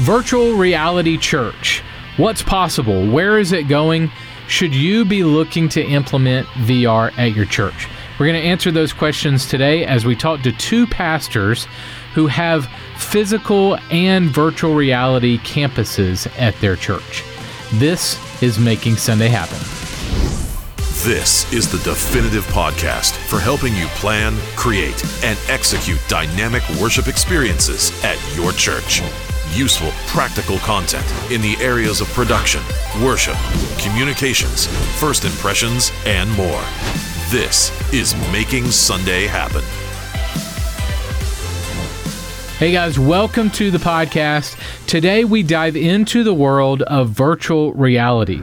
Virtual reality church. What's possible? Where is it going? Should you be looking to implement VR at your church? We're going to answer those questions today as we talk to two pastors who have physical and virtual reality campuses at their church. This is Making Sunday Happen. This is the definitive podcast for helping you plan, create, and execute dynamic worship experiences at your church useful, practical content in the areas of production, worship, communications, first impressions, and more. This is Making Sunday Happen. Hey guys, welcome to the podcast. Today we dive into the world of virtual reality.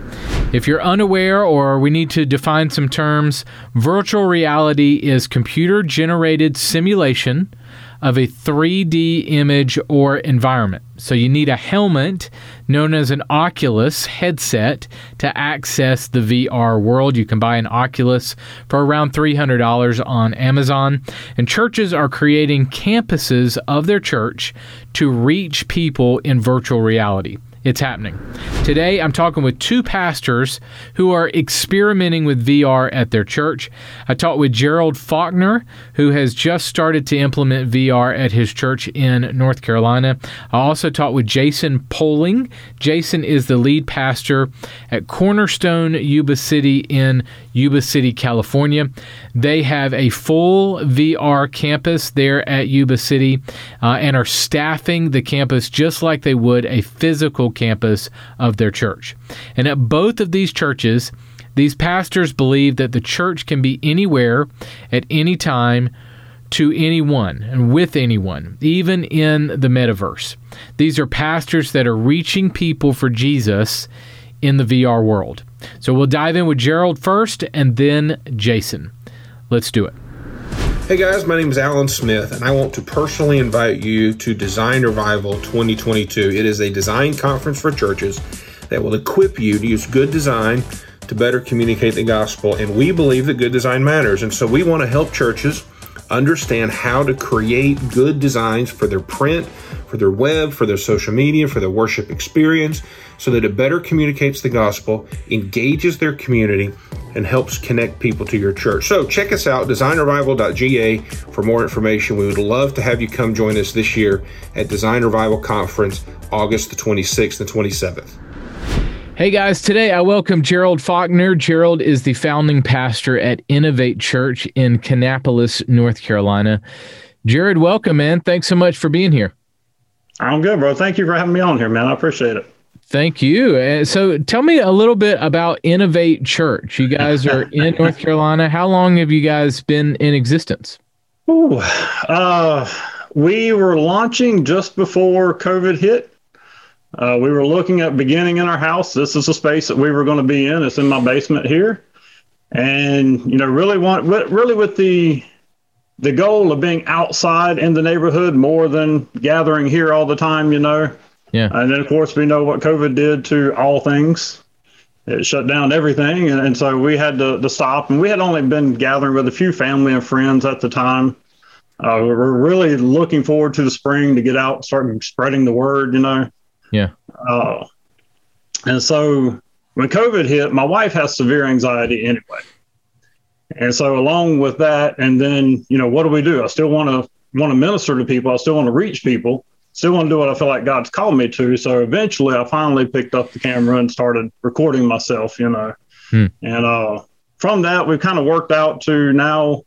If you're unaware or we need to define some terms, virtual reality is computer generated simulation of a 3D image or environment. So you need a helmet known as an Oculus headset to access the VR world. You can buy an Oculus for around $300 on Amazon. And churches are creating campuses of their church to reach people in virtual reality. It's happening. Today, I'm talking with two pastors who are experimenting with VR at their church. I talked with Gerald Faulkner, who has just started to implement VR at his church in North Carolina. I also talked with Jason Poling. Jason is the lead pastor at Cornerstone Yuba City in Yuba City, California. They have a full VR campus there at Yuba City uh, and are staffing the campus just like they would a physical campus of their church. And at both of these churches, these pastors believe that the church can be anywhere at any time to anyone and with anyone, even in the metaverse. These are pastors that are reaching people for Jesus in the VR world. So we'll dive in with Gerald first and then Jason. Let's do it. Hey guys, my name is Alan Smith, and I want to personally invite you to Design Revival 2022. It is a design conference for churches that will equip you to use good design to better communicate the gospel. And we believe that good design matters. And so we want to help churches understand how to create good designs for their print, for their web, for their social media, for their worship experience, so that it better communicates the gospel, engages their community, and helps connect people to your church. So check us out, designrevival.ga, for more information. We would love to have you come join us this year at Design Revival Conference, August the 26th and 27th. Hey guys, today I welcome Gerald Faulkner. Gerald is the founding pastor at Innovate Church in Kannapolis, North Carolina. Jared, welcome, man. Thanks so much for being here. I'm good, bro. Thank you for having me on here, man. I appreciate it. Thank you. So tell me a little bit about Innovate Church. You guys are in North Carolina. How long have you guys been in existence? Ooh, uh, we were launching just before COVID hit. Uh, we were looking at beginning in our house. This is a space that we were going to be in. It's in my basement here, and you know, really want really with the the goal of being outside in the neighborhood more than gathering here all the time. You know, yeah. And then of course we know what COVID did to all things. It shut down everything, and, and so we had to, to stop. And we had only been gathering with a few family and friends at the time. Uh, we we're really looking forward to the spring to get out, start spreading the word. You know. Yeah. Uh, and so when COVID hit, my wife has severe anxiety anyway. And so along with that, and then, you know, what do we do? I still want to want to minister to people. I still want to reach people. Still want to do what I feel like God's called me to. So eventually I finally picked up the camera and started recording myself, you know. Hmm. And uh, from that, we've kind of worked out to now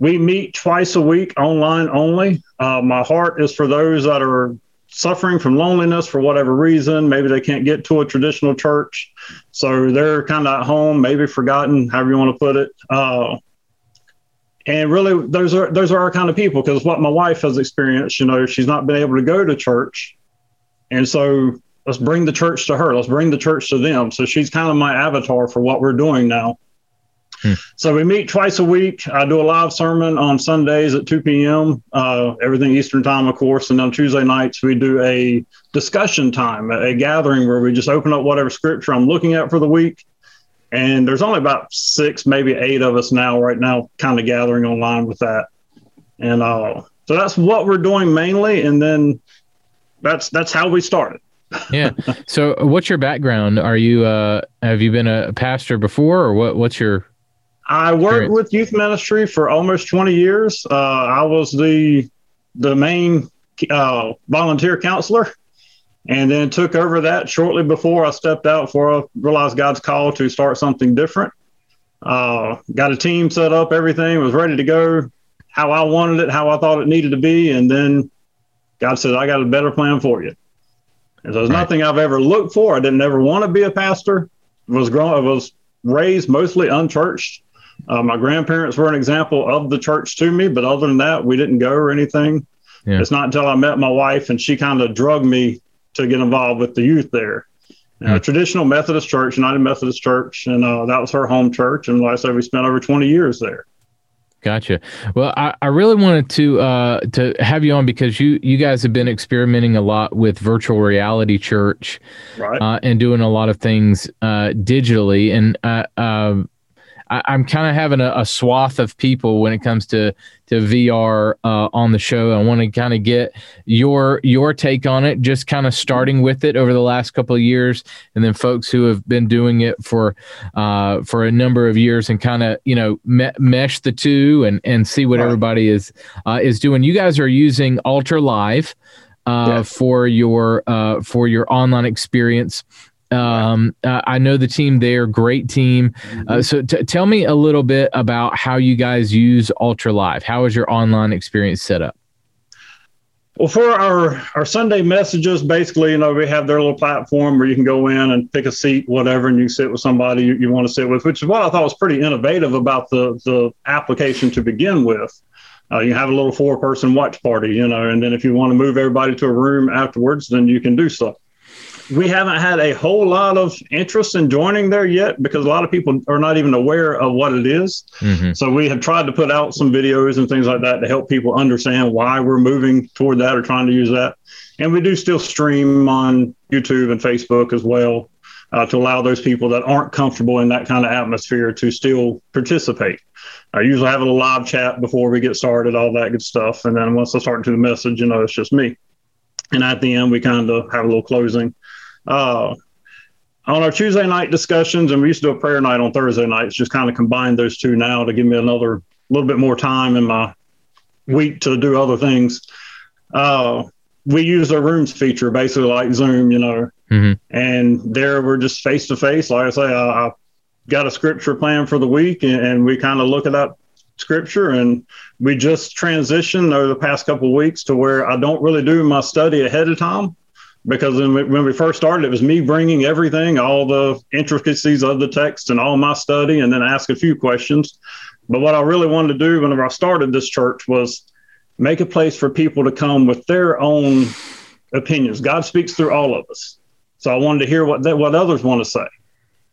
we meet twice a week online only. Uh, my heart is for those that are suffering from loneliness for whatever reason. Maybe they can't get to a traditional church. So they're kind of at home, maybe forgotten, however you want to put it. Uh, and really, those are those are our kind of people because what my wife has experienced, you know, she's not been able to go to church, and so let's bring the church to her. Let's bring the church to them. So she's kind of my avatar for what we're doing now. Hmm. So we meet twice a week. I do a live sermon on Sundays at 2 p.m., uh, everything Eastern time, of course. And on Tuesday nights, we do a discussion time, a, a gathering where we just open up whatever scripture I'm looking at for the week. And there's only about six, maybe eight of us now, right now, kind of gathering online with that. And uh, so that's what we're doing mainly. And then that's that's how we started. yeah. So, what's your background? Are you uh, have you been a pastor before, or what? What's your? I worked with youth ministry for almost twenty years. Uh, I was the the main uh, volunteer counselor, and then took over that shortly before I stepped out for I realized God's call to start something different. Uh, got a team set up, everything was ready to go, how I wanted it, how I thought it needed to be, and then God said, "I got a better plan for you." And so there's right. nothing I've ever looked for. I didn't ever want to be a pastor. Was grown. I was raised mostly unchurched. Uh, my grandparents were an example of the church to me, but other than that, we didn't go or anything. Yeah. It's not until I met my wife and she kind of drugged me to get involved with the youth there. Uh, traditional Methodist church, United Methodist Church, and uh, that was her home church. And like I said, we spent over 20 years there. Gotcha. Well, I, I really wanted to uh, to have you on because you you guys have been experimenting a lot with virtual reality church, right? Uh, and doing a lot of things uh, digitally. And uh, um, I, am kind of having a, a, swath of people when it comes to to VR uh, on the show. I want to kind of get your your take on it, just kind of starting with it over the last couple of years, and then folks who have been doing it for uh, for a number of years, and kind of you know me- mesh the two and and see what right. everybody is uh, is doing. You guys are using Altar Live. Uh, for your uh, for your online experience. Um, uh, I know the team there, great team. Uh, mm-hmm. so t- tell me a little bit about how you guys use Altar Live. How is your online experience set up? Well, for our, our Sunday messages, basically, you know, we have their little platform where you can go in and pick a seat, whatever, and you sit with somebody you, you want to sit with, which is what I thought was pretty innovative about the, the application to begin with. Uh, you have a little four person watch party, you know, and then if you want to move everybody to a room afterwards, then you can do so we haven't had a whole lot of interest in joining there yet because a lot of people are not even aware of what it is. Mm-hmm. So we have tried to put out some videos and things like that to help people understand why we're moving toward that or trying to use that. And we do still stream on YouTube and Facebook as well uh, to allow those people that aren't comfortable in that kind of atmosphere to still participate. I usually have a little live chat before we get started, all that good stuff. And then once I start into the message, you know, it's just me. And at the end, we kind of have a little closing uh, on our Tuesday night discussions, and we used to do a prayer night on Thursday nights, just kind of combine those two now to give me another little bit more time in my week to do other things. Uh, we use our rooms feature basically like Zoom, you know, mm-hmm. and there we're just face to face. Like I say, I, I, got a scripture plan for the week, and, and we kind of look at that scripture and we just transitioned over the past couple of weeks to where I don't really do my study ahead of time because when we, when we first started, it was me bringing everything, all the intricacies of the text and all my study, and then ask a few questions. But what I really wanted to do whenever I started this church was make a place for people to come with their own opinions. God speaks through all of us. So I wanted to hear what they, what others want to say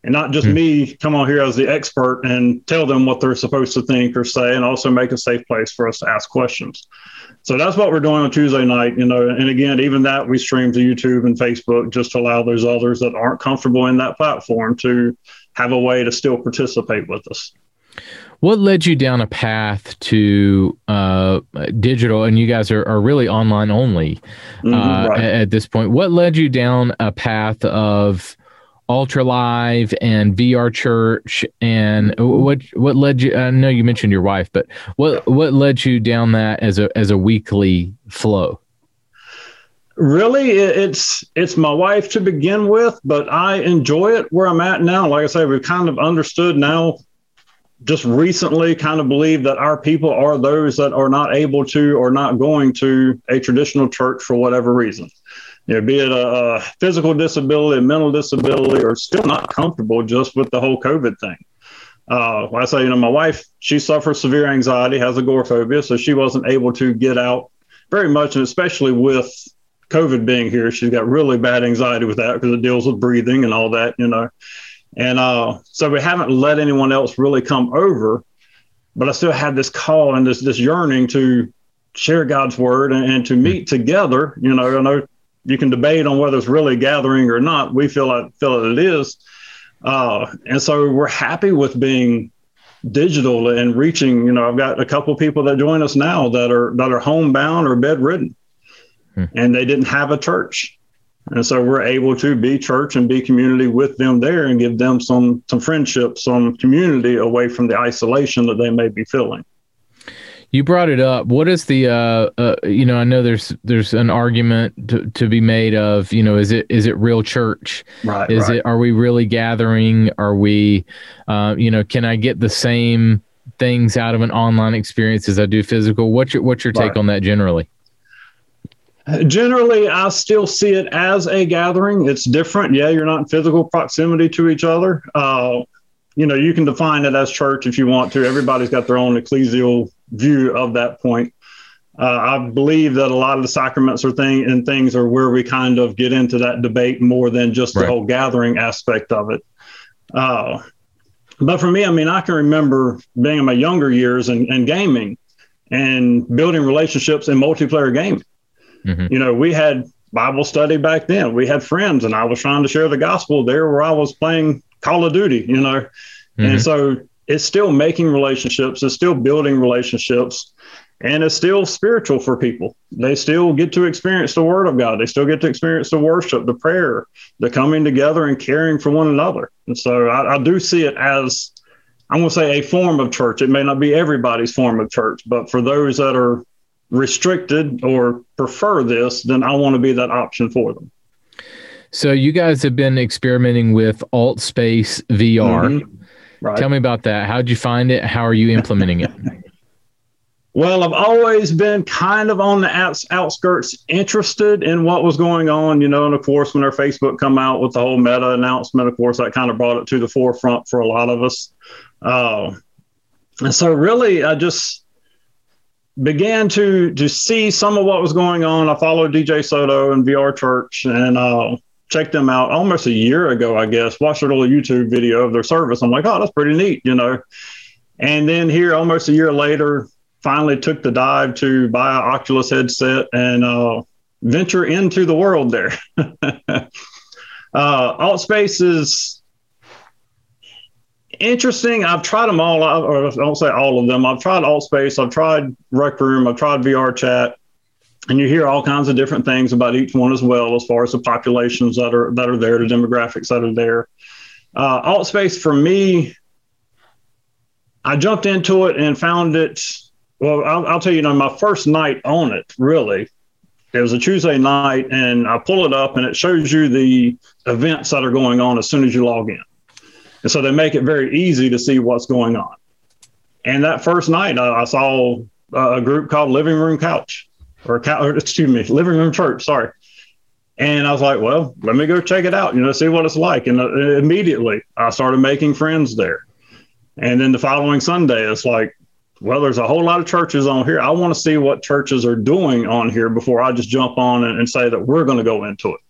and not just mm-hmm. me come on here as the expert and tell them what they're supposed to think or say, and also make a safe place for us to ask questions. So that's what we're doing on Tuesday night, you know. And again, even that we stream to YouTube and Facebook just to allow those others that aren't comfortable in that platform to have a way to still participate with us. What led you down a path to uh, digital? And you guys are, are really online only mm-hmm, uh, right. at this point. What led you down a path of Altar Live and VR Church, and mm-hmm. what what led you? I know you mentioned your wife, but what what led you down that as a as a weekly flow? Really, it's it's my wife to begin with, but I enjoy it where I'm at now. Like I say, we've kind of understood now. Just recently, kind of believe that our people are those that are not able to or not going to a traditional church for whatever reason you know, be it a, a physical disability, a mental disability, or still not comfortable just with the whole COVID thing. Uh, I say, you know, my wife, she suffers severe anxiety, has agoraphobia, so she wasn't able to get out very much, and especially with COVID being here, she's got really bad anxiety with that because it deals with breathing and all that, you know. And uh, so we haven't let anyone else really come over, but I still have this call and this this yearning to share God's word and, and to meet together. You know, I know you can debate on whether it's really gathering or not. We feel like feel that it is, uh, and so we're happy with being digital and reaching. You know, I've got a couple people that join us now that are that are homebound or bedridden, hmm. and they didn't have a church. And so we're able to be church and be community with them there and give them some some friendship, some community away from the isolation that they may be feeling. You brought it up. What is the uh, uh, you know, I know there's there's an argument to, to be made of, you know, is it is it real church? Right. Is right. it are we really gathering? Are we uh, you know, can I get the same things out of an online experience as I do physical? What's your what's your take right. on that generally? Generally, I still see it as a gathering. It's different. Yeah, you're not in physical proximity to each other. Uh, you know, you can define it as church if you want to. Everybody's got their own ecclesial view of that point. Uh, I believe that a lot of the sacraments are thing and things are where we kind of get into that debate more than just right. the whole gathering aspect of it. Uh, but for me, I mean, I can remember being in my younger years and, and gaming and building relationships in multiplayer gaming. Mm-hmm. You know, we had Bible study back then. We had friends, and I was trying to share the gospel there where I was playing Call of Duty, you know. Mm-hmm. And so it's still making relationships, it's still building relationships, and it's still spiritual for people. They still get to experience the word of God. They still get to experience the worship, the prayer, the coming together and caring for one another. And so I, I do see it as I'm going to say a form of church. It may not be everybody's form of church, but for those that are restricted or prefer this, then I want to be that option for them. So you guys have been experimenting with AltSpace VR. Mm-hmm. Right. Tell me about that. How'd you find it? How are you implementing it? well, I've always been kind of on the outs- outskirts interested in what was going on, you know, and of course, when our Facebook come out with the whole meta announcement, of course, that kind of brought it to the forefront for a lot of us. Uh, and so really, I just began to to see some of what was going on. I followed DJ Soto and VR Church and uh, checked them out almost a year ago, I guess. Watched a little YouTube video of their service. I'm like, oh, that's pretty neat, you know. And then here, almost a year later, finally took the dive to buy an Oculus headset and uh, venture into the world there. uh, AltSpace is interesting. I've tried them all. I don't say all of them. I've tried AltSpace. I've tried Rec Room. I've tried VRChat and you hear all kinds of different things about each one as well, as far as the populations that are that are there, the demographics that are there. Uh, AltSpace for me, I jumped into it and found it. Well, I'll, I'll tell you, you know, my first night on it, really, it was a Tuesday night, and I pull it up, and it shows you the events that are going on as soon as you log in, and so they make it very easy to see what's going on. And that first night, I, I saw a group called Living Room Couch or, excuse me, living room church. Sorry. And I was like, well, let me go check it out, you know, see what it's like. And uh, immediately I started making friends there. And then the following Sunday, it's like, well, there's a whole lot of churches on here. I want to see what churches are doing on here before I just jump on and, and say that we're going to go into it.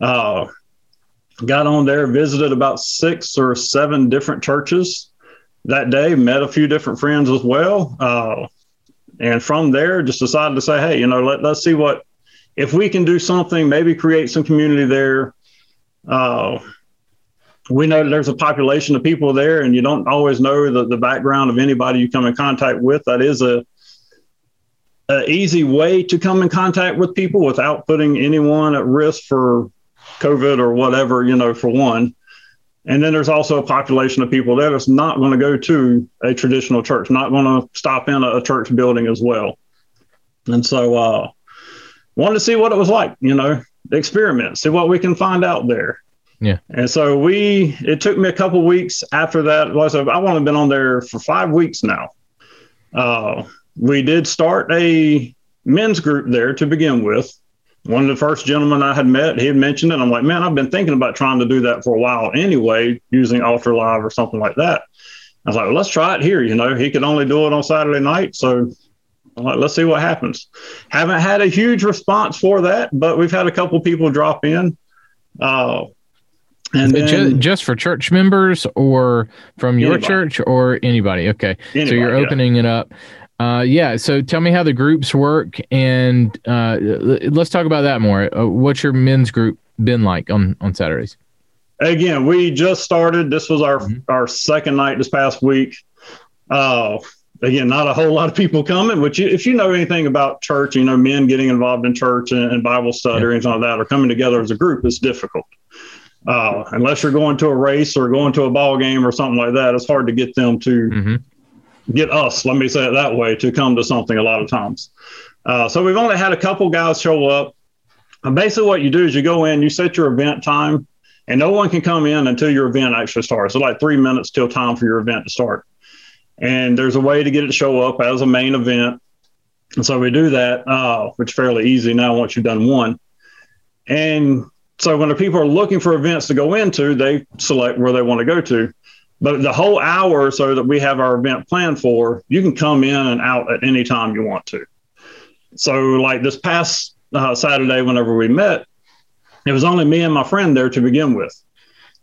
Uh, got on there, visited about six or seven different churches that day, met a few different friends as well. Uh, and from there just decided to say hey you know let, let's see what if we can do something maybe create some community there. Uh, we know there's a population of people there and you don't always know the, the background of anybody you come in contact with. That is a, a easy way to come in contact with people without putting anyone at risk for covid or whatever you know for one and then there's also a population of people that's not going to go to a traditional church, not going to stop in a, a, church building as well. And so, uh, wanted to see what it was like, you know, experiment, see what we can find out there. Yeah. And so we, it took me a couple weeks after that. Like I said, I've only been on there for five weeks now. Uh, we did start a men's group there to begin with one of the first gentlemen I had met, he had mentioned it. I'm like, man, I've been thinking about trying to do that for a while anyway, using Altar Live or something like that. I was like, well, let's try it here. You know, he could only do it on Saturday night. So I'm like, let's see what happens. Haven't had a huge response for that, but we've had a couple people drop in. Uh, and then, just, just, for church members or from your anybody. church or anybody. Okay. Anybody, so you're opening yeah. it up. Uh, yeah. So tell me how the groups work, and uh, let's talk about that more. Uh, what's your men's group been like on on Saturdays? Again, we just started. This was our mm-hmm. our second night this past week. Uh, again, not a whole lot of people coming. Which, you, if you know anything about church, you know, men getting involved in church and, and Bible study yeah. or anything like that, or coming together as a group, is difficult. Uh, unless you're going to a race or going to a ball game or something like that, it's hard to get them to mm-hmm. Get us. Let me say it that way to come to something a lot of times. Uh, so we've only had a couple guys show up. And basically, what you do is you go in, you set your event time, and no one can come in until your event actually starts. So, like three minutes till time for your event to start. And there's a way to get it to show up as a main event. And so we do that, uh, which is fairly easy now once you've done one. And so when the people are looking for events to go into, they select where they want to go to. But the whole hour or so that we have our event planned for, you can come in and out at any time you want to. So, like this past uh, Saturday, whenever we met, it was only me and my friend there to begin with.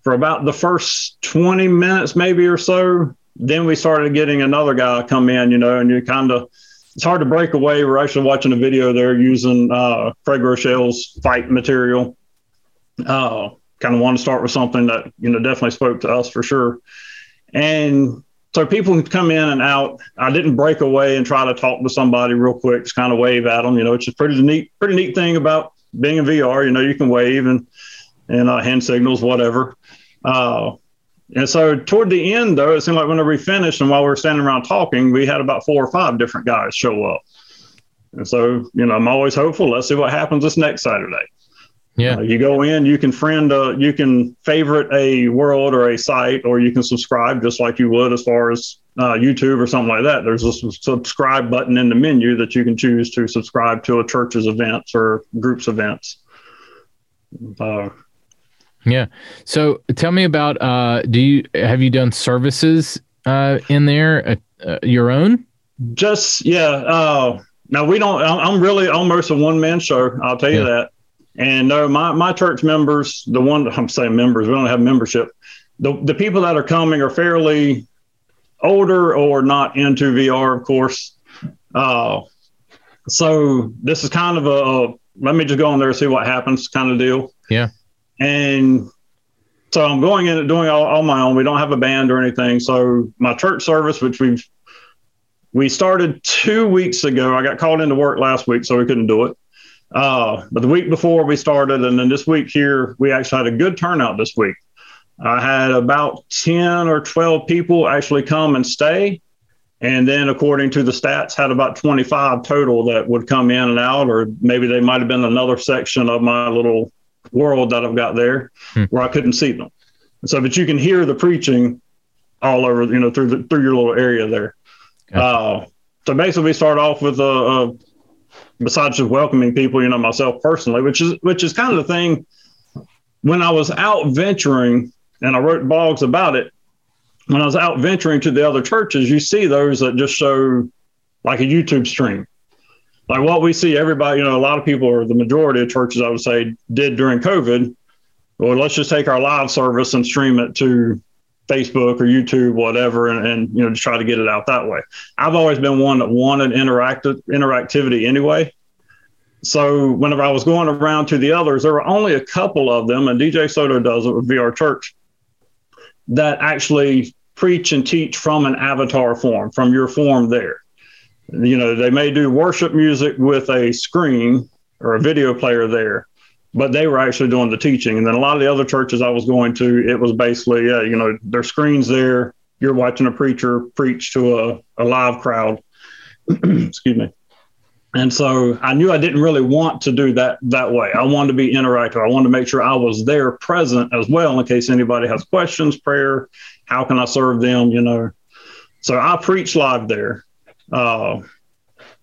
For about the first 20 minutes, maybe or so, then we started getting another guy come in, you know, and you kind of, it's hard to break away. We're actually watching a video there using uh, Craig Groeschel's fight material uh, kind of want to start with something that you know definitely spoke to us for sure. And so people can come in and out. I didn't break away and try to talk to somebody real quick, just kind of wave at them. You know, it's a pretty neat, pretty neat thing about being in VR. You know, you can wave and and uh, hand signals, whatever. Uh, and so toward the end, though, it seemed like whenever we finished and while we were standing around talking, we had about four or five different guys show up. And so, you know, I'm always hopeful. Let's see what happens this next Saturday. Yeah. Uh, you go in, you can friend, uh, you can favorite a world or a site, or you can subscribe just like you would as far as uh, YouTube or something like that. There's a subscribe button in the menu that you can choose to subscribe to a church's events or group's events. Uh, yeah. So tell me about, uh, do you, have you done services uh, in there, uh, your own? Just, yeah. now we don't, I'm really almost a one man show. I'll tell you yeah. that. And no, my, my church members, the one I'm saying members, we don't have membership. The, the people that are coming are fairly older or not into VR, of course. Uh, so this is kind of a, a, let me just go in there and see what happens kind of deal. Yeah. And so I'm going in and doing all, all my own. We don't have a band or anything. So my church service, which we've we started two weeks ago. I got called into work last week, so we couldn't do it. Uh, but the week before we started, and then this week here, we actually had a good turnout this week. I had about 10 or 12 people actually come and stay. And then, according to the stats, had about 25 total that would come in and out, or maybe they might have been another section of my little world that I've got there hmm. where I couldn't see them. So, but you can hear the preaching all over, you know, through the, through your little area there. Gotcha. Uh, so basically, we start off with a, a besides just welcoming people, you know, myself personally, which is which is kind of the thing. When I was out venturing, and I wrote blogs about it, when I was out venturing to the other churches, you see those that just show like a YouTube stream. Like what we see everybody, you know, a lot of people or the majority of churches, I would say, did during COVID. Well, let's just take our live service and stream it to Facebook or YouTube, whatever, and, and, you know just try to get it out that way. I've always been one that wanted interactive interactivity anyway. So whenever I was going around to the others, there were only a couple of them, and DJ Soto does it with VR Church, that actually preach and teach from an avatar form, from your form there. You know, they may do worship music with a screen or a video player there, but they were actually doing the teaching. And then a lot of the other churches I was going to, it was basically, yeah, you know, their screens there. You're watching a preacher preach to a, a live crowd. Excuse me. And so I knew I didn't really want to do that that way. I wanted to be interactive. I wanted to make sure I was there present as well in case anybody has questions, prayer, how can I serve them, you know. So I preach live there. Uh,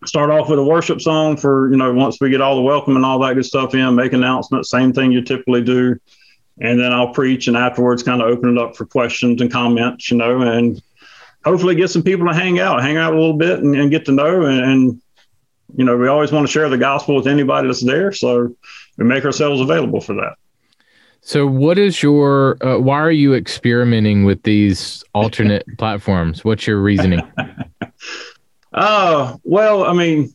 start off with a worship song for you know once we get all the welcome and all that good stuff in make announcements same thing you typically do. And then i'll preach and afterwards kind of open it up for questions and comments you know and hopefully get some people to hang out hang out a little bit and, and get to know and, and, you know we always want to share the gospel with anybody that's there so we make ourselves available for that. So what is your uh, why are you experimenting with these alternate platforms? What's your reasoning Uh, well, I mean,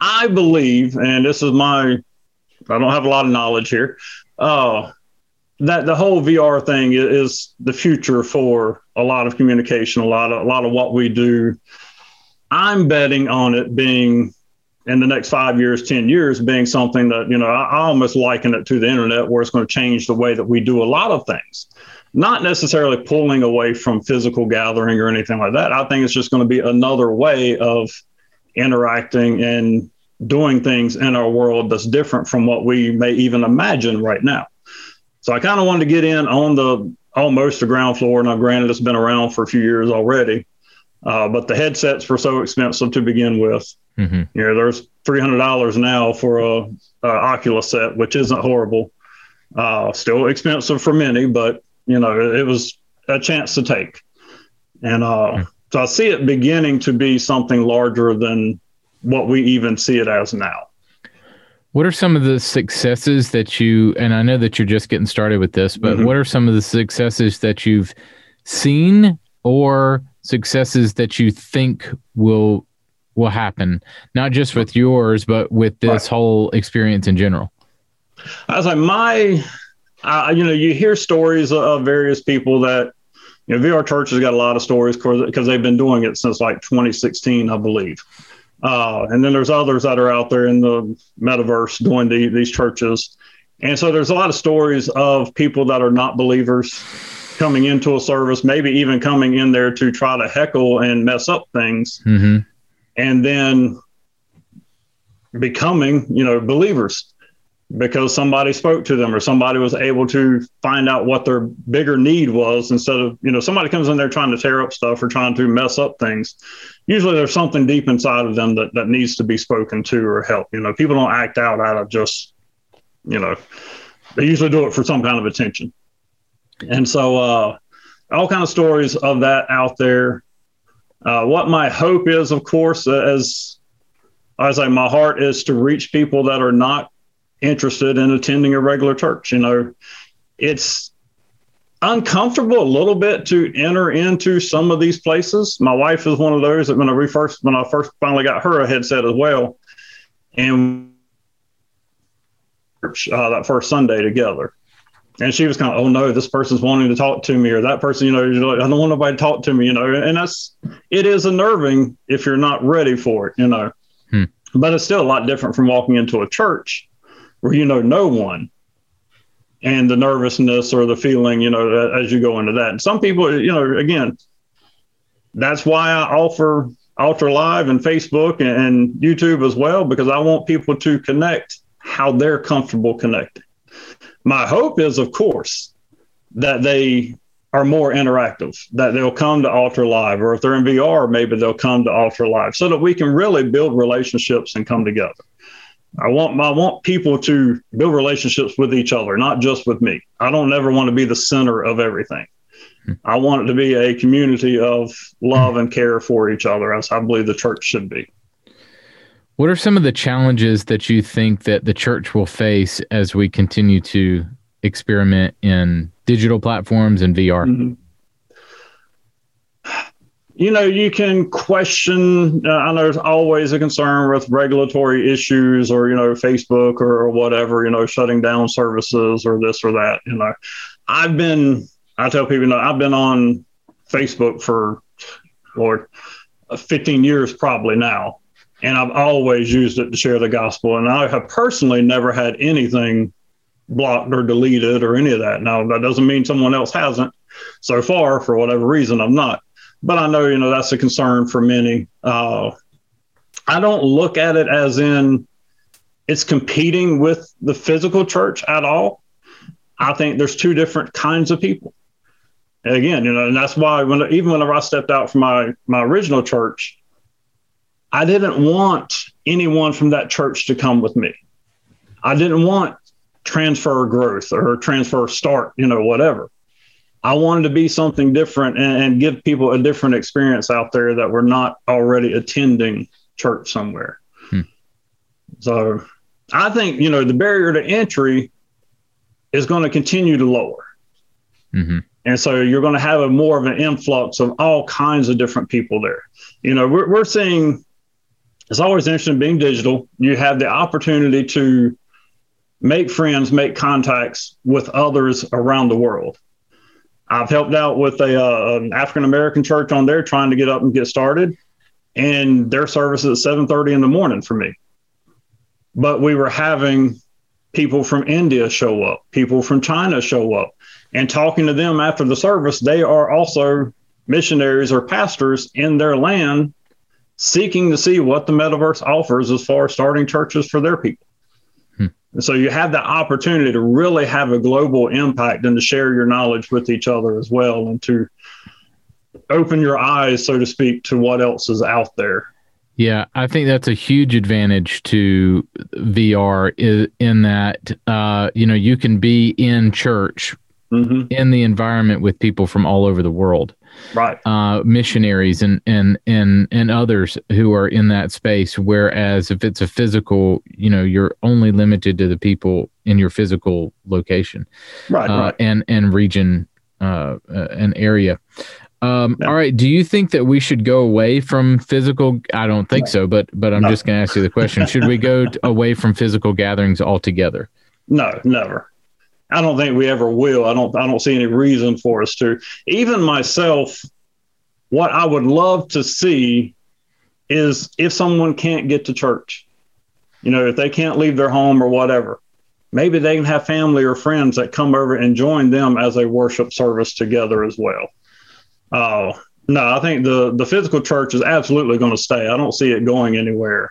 I believe, and this is my, I don't have a lot of knowledge here, uh, that the whole VR thing is the future for a lot of communication, a lot of a lot of what we do. I'm betting on it being in the next five years, 10 years, being something that, you know, I, I almost liken it to the internet where it's going to change the way that we do a lot of things. Not necessarily pulling away from physical gathering or anything like that. I think it's just going to be another way of interacting and doing things in our world that's different from what we may even imagine right now. So I kind of wanted to get in on the almost the ground floor. Now, granted, it's been around for a few years already, uh, but the headsets were so expensive to begin with. Mm-hmm. You know, there's three hundred dollars now for a, a, Oculus set, which isn't horrible. Uh, still expensive for many, but you know, it, was a chance to take. And uh, mm-hmm. so I see it beginning to be something larger than what we even see it as now. What are some of the successes that you, and I know that you're just getting started with this, but mm-hmm. what are some of the successes that you've seen or successes that you think will will happen, not just with yours, but with this right. whole experience in general? I was like, my, uh, you know, you hear stories of various people that, you know, VR Church has got a lot of stories because they've been doing it since like 2016, I believe. Uh, and then there's others that are out there in the metaverse doing the, these churches. And so there's a lot of stories of people that are not believers coming into a service, maybe even coming in there to try to heckle and mess up things, mm-hmm. and then becoming, you know, believers because somebody spoke to them or somebody was able to find out what their bigger need was instead of you know somebody comes in there trying to tear up stuff or trying to mess up things. Usually there's something deep inside of them that, that needs to be spoken to or help. You know people don't act out out of just you know they usually do it for some kind of attention. And so uh all kind of stories of that out there. Uh, what my hope is of course as I say my heart is to reach people that are not interested in attending a regular church. You know, it's uncomfortable a little bit to enter into some of these places. My wife is one of those that when I first when I first finally got her a headset as well, and uh, that first Sunday together. And she was kind of, oh no, this person's wanting to talk to me, or that person, you know, like, I don't want nobody to talk to me, you know. And that's it is unnerving if you're not ready for it, you know. Hmm. But it's still a lot different from walking into a church where you know no one and the nervousness or the feeling, you know, as you go into that. And some people, you know, again, that's why I offer Altar Live and Facebook and YouTube as well, because I want people to connect how they're comfortable connecting. My hope is, of course, that they are more interactive, that they'll come to Altar Live, or if they're in VR, maybe they'll come to Altar Live so that we can really build relationships and come together. I want I want people to build relationships with each other, not just with me. I don't ever want to be the center of everything. Hmm. I want it to be a community of love and care for each other, as I believe the church should be. What are some of the challenges that you think that the church will face as we continue to experiment in digital platforms and VR? Mm-hmm you know, you can question. Uh, I know there's always a concern with regulatory issues, or you know, Facebook or, or, whatever. You know, shutting down services or this or that. You know, I've been. I tell people, you know, I've been on Facebook for, Lord, 15 years probably now, and I've always used it to share the gospel. And I have personally never had anything blocked or deleted or any of that. Now that doesn't mean someone else hasn't. So far, for whatever reason, I'm not but I know you know that's a concern for many. Uh, I don't look at it as in it's competing with the physical church at all. I think there's two different kinds of people. And again, you know, and that's why when even whenever I stepped out from my my original church, I didn't want anyone from that church to come with me. I didn't want transfer growth or transfer start, you know, whatever. I wanted to be something different and, and, give people a different experience out there that were not already attending church somewhere. Hmm. So I think, you know, the barrier to entry is going to continue to lower. Mm-hmm. And so you're going to have a more of an influx of all kinds of different people there. You know, we're, we're seeing it's always interesting being digital. You have the opportunity to make friends, make contacts with others around the world. I've helped out with a uh, an African American church on there trying to get up and get started. and their service is at 7:30 in the morning for me. But we were having people from India show up, people from China show up, and talking to them after the service, they are also missionaries or pastors in their land seeking to see what the metaverse offers as far as starting churches for their people. And so you have the opportunity to really have a global impact and to share your knowledge with each other as well and to open your eyes, so to speak, to what else is out there. Yeah, I think that's a huge advantage to VR in that uh, you know you can be in church mm-hmm. in the environment with people from all over the world, right? Uh, missionaries and and and and others who are in that space. Whereas if it's a physical, you know, you're only limited to the people in your physical location, right? Uh, right. And and region, uh, uh an area. Um, no. All right. Do you think that we should go away from physical? I don't think no. so, but but I'm no. just going to ask you the question: Should we go away from physical gatherings altogether? No, never. I don't think we ever will. I don't. I don't see any reason for us to. Even myself, what I would love to see is if someone can't get to church, you know, if they can't leave their home or whatever, maybe they can have family or friends that come over and join them as a worship service together as well. Oh, no, I think the the physical church is absolutely going to stay. I don't see it going anywhere.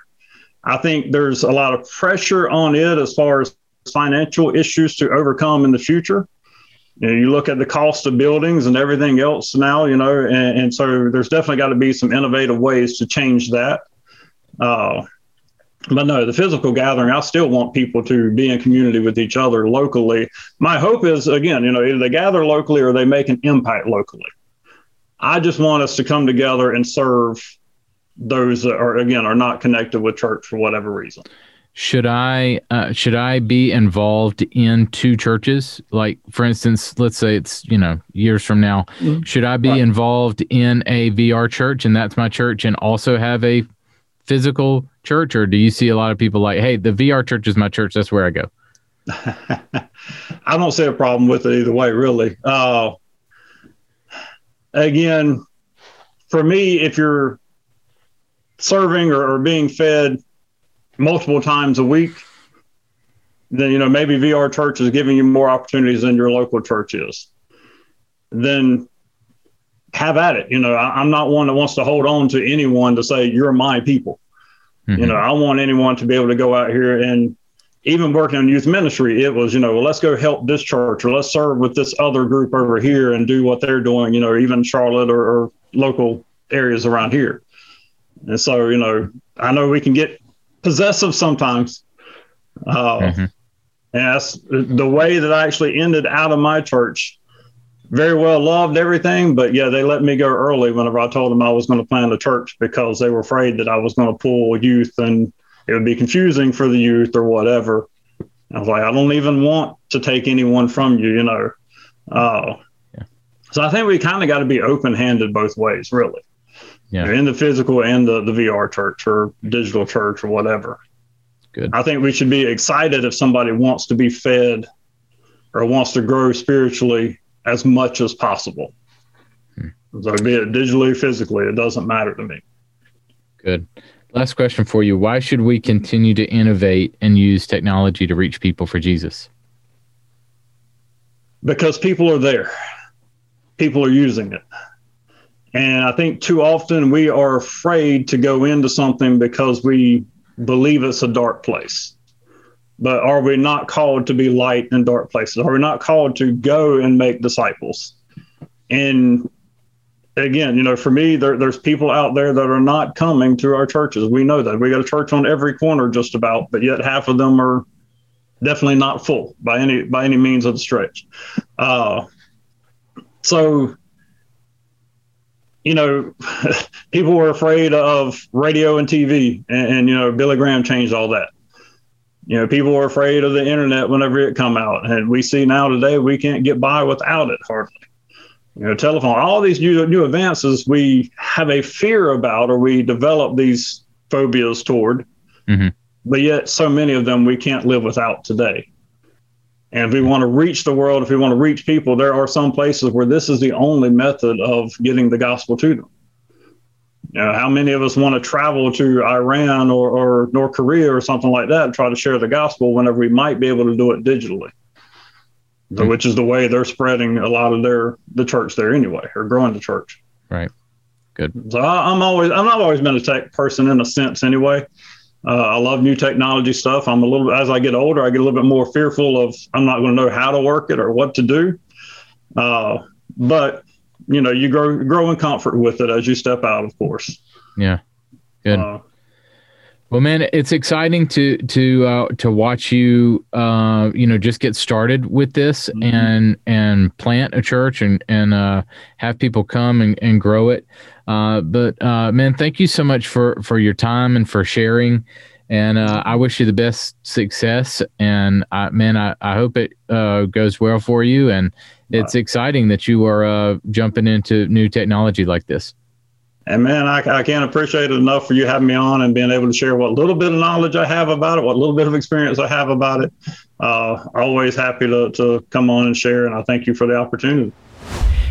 I think there's a lot of pressure on it as far as financial issues to overcome in the future. You, know, you look at the cost of buildings and everything else now, you know, and, and so there's definitely got to be some innovative ways to change that. Uh, but no, the physical gathering, I still want people to be in community with each other locally. My hope is, again, you know, either they gather locally or they make an impact locally. I just want us to come together and serve those that are again are not connected with church for whatever reason. Should I uh, should I be involved in two churches? Like for instance, let's say it's you know years from now. Mm-hmm. Should I be right. involved in a VR church and that's my church, and also have a physical church, or do you see a lot of people like, hey, the VR church is my church, that's where I go? I don't see a problem with it either way, really. Uh, again, for me, if you're serving or, or being fed multiple times a week, then you know maybe VR church is giving you more opportunities than your local church is. Then have at it. You know, I, am not one that wants to hold on to anyone to say you're my people. Mm-hmm. You know, I want anyone to be able to go out here and even working in youth ministry, it was, you know, well, let's go help this church or let's serve with this other group over here and do what they're doing, you know, even Charlotte or, or local areas around here. And so, you know, I know we can get possessive sometimes. Uh, mm-hmm. And that's the way that I actually ended out of my church. Very well loved everything, but yeah, they let me go early whenever I told them I was going to plan a church because they were afraid that I was going to pull youth and it would be confusing for the youth or whatever. I was like, I don't even want to take anyone from you, you know. Uh, yeah. So I think we kind of got to be open handed both ways, really. Yeah. in the physical and the, the VR church or digital church or whatever. Good. I think we should be excited if somebody wants to be fed or wants to grow spiritually as much as possible. Hmm. So be it digitally, physically, it doesn't matter to me. Good. Last question for you. Why should we continue to innovate and use technology to reach people for Jesus? Because people are there, people are using it. And I think too often we are afraid to go into something because we believe it's a dark place. But are we not called to be light in dark places? Are we not called to go and make disciples? And again, you know, for me, there, there's people out there that are not coming to our churches. We know that we got a church on every corner, just about, but yet half of them are definitely not full by any by any means of the stretch. Uh, so, you know, people were afraid of radio and TV, and, and you know, Billy Graham changed all that. You know, people were afraid of the internet whenever it come out, and we see now today we can't get by without it hardly you know, telephone, all these new, new advances we have a fear about or we develop these phobias toward. Mm-hmm. But yet, so many of them we can't live without today. And if we want to reach the world, if we want to reach people, there are some places where this is the only method of getting the gospel to them. You know, how many of us want to travel to Iran or, or North Korea or something like that and try to share the gospel whenever we might be able to do it digitally? Mm-hmm. Which is the way they're spreading a lot of their the church there anyway, or growing the church. Right. Good. So I, am always I'm not always been a tech person in a sense anyway. Uh, I love new technology stuff. I'm a little as I get older, I get a little bit more fearful of I'm not going to know how to work it or what to do. Uh, but you know, you grow grow in comfort with it as you step out, of course. Yeah, good. Well, man, it's exciting to to uh, to watch you, uh, you know, just get started with this mm-hmm. and and plant a church and and uh, have people come and, and grow it. Uh, but uh, man, thank you so much for for your time and for sharing. And uh, I wish you the best success. And I, man, I, I hope it uh, goes well for you. And it's exciting that you are uh, jumping into new technology like this. And man, I, I can't appreciate it enough for you having me on and being able to share what little bit of knowledge I have about it, what little bit of experience I have about it. Uh, always happy to, to come on and share. And I thank you for the opportunity.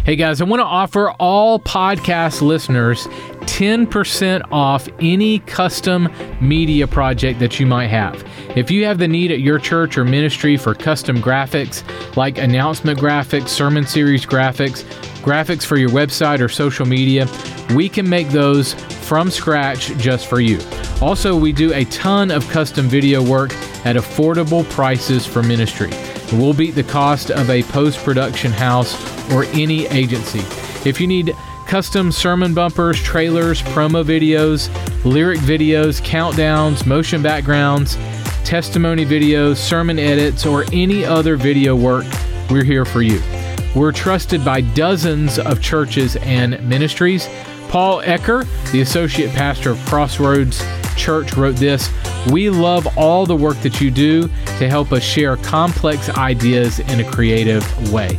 Hey guys, I want to offer all podcast listeners 10% off any custom media project that you might have. If you have the need at your church or ministry for custom graphics, like announcement graphics, sermon series graphics, graphics for your website or social media, we can make those from scratch just for you. Also, we do a ton of custom video work at affordable prices for ministry. We'll beat the cost of a post production house or any agency. If you need custom sermon bumpers, trailers, promo videos, lyric videos, countdowns, motion backgrounds, testimony videos, sermon edits, or any other video work, we're here for you. We're trusted by dozens of churches and ministries. Paul Ecker, the associate pastor of Crossroads Church, wrote this We love all the work that you do to help us share complex ideas in a creative way.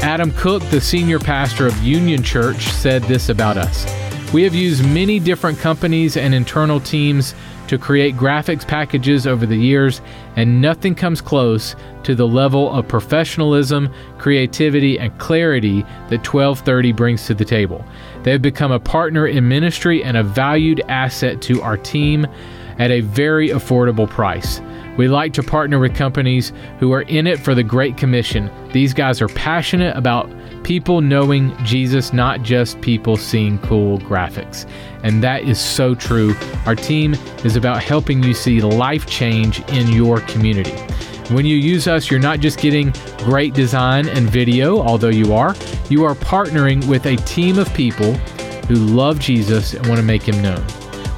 Adam Cook, the senior pastor of Union Church, said this about us We have used many different companies and internal teams to create graphics packages over the years, and nothing comes close to the level of professionalism, creativity, and clarity that 1230 brings to the table. They have become a partner in ministry and a valued asset to our team at a very affordable price. We like to partner with companies who are in it for the Great Commission. These guys are passionate about people knowing Jesus, not just people seeing cool graphics. And that is so true. Our team is about helping you see life change in your community. When you use us, you're not just getting great design and video, although you are, you are partnering with a team of people who love Jesus and want to make him known.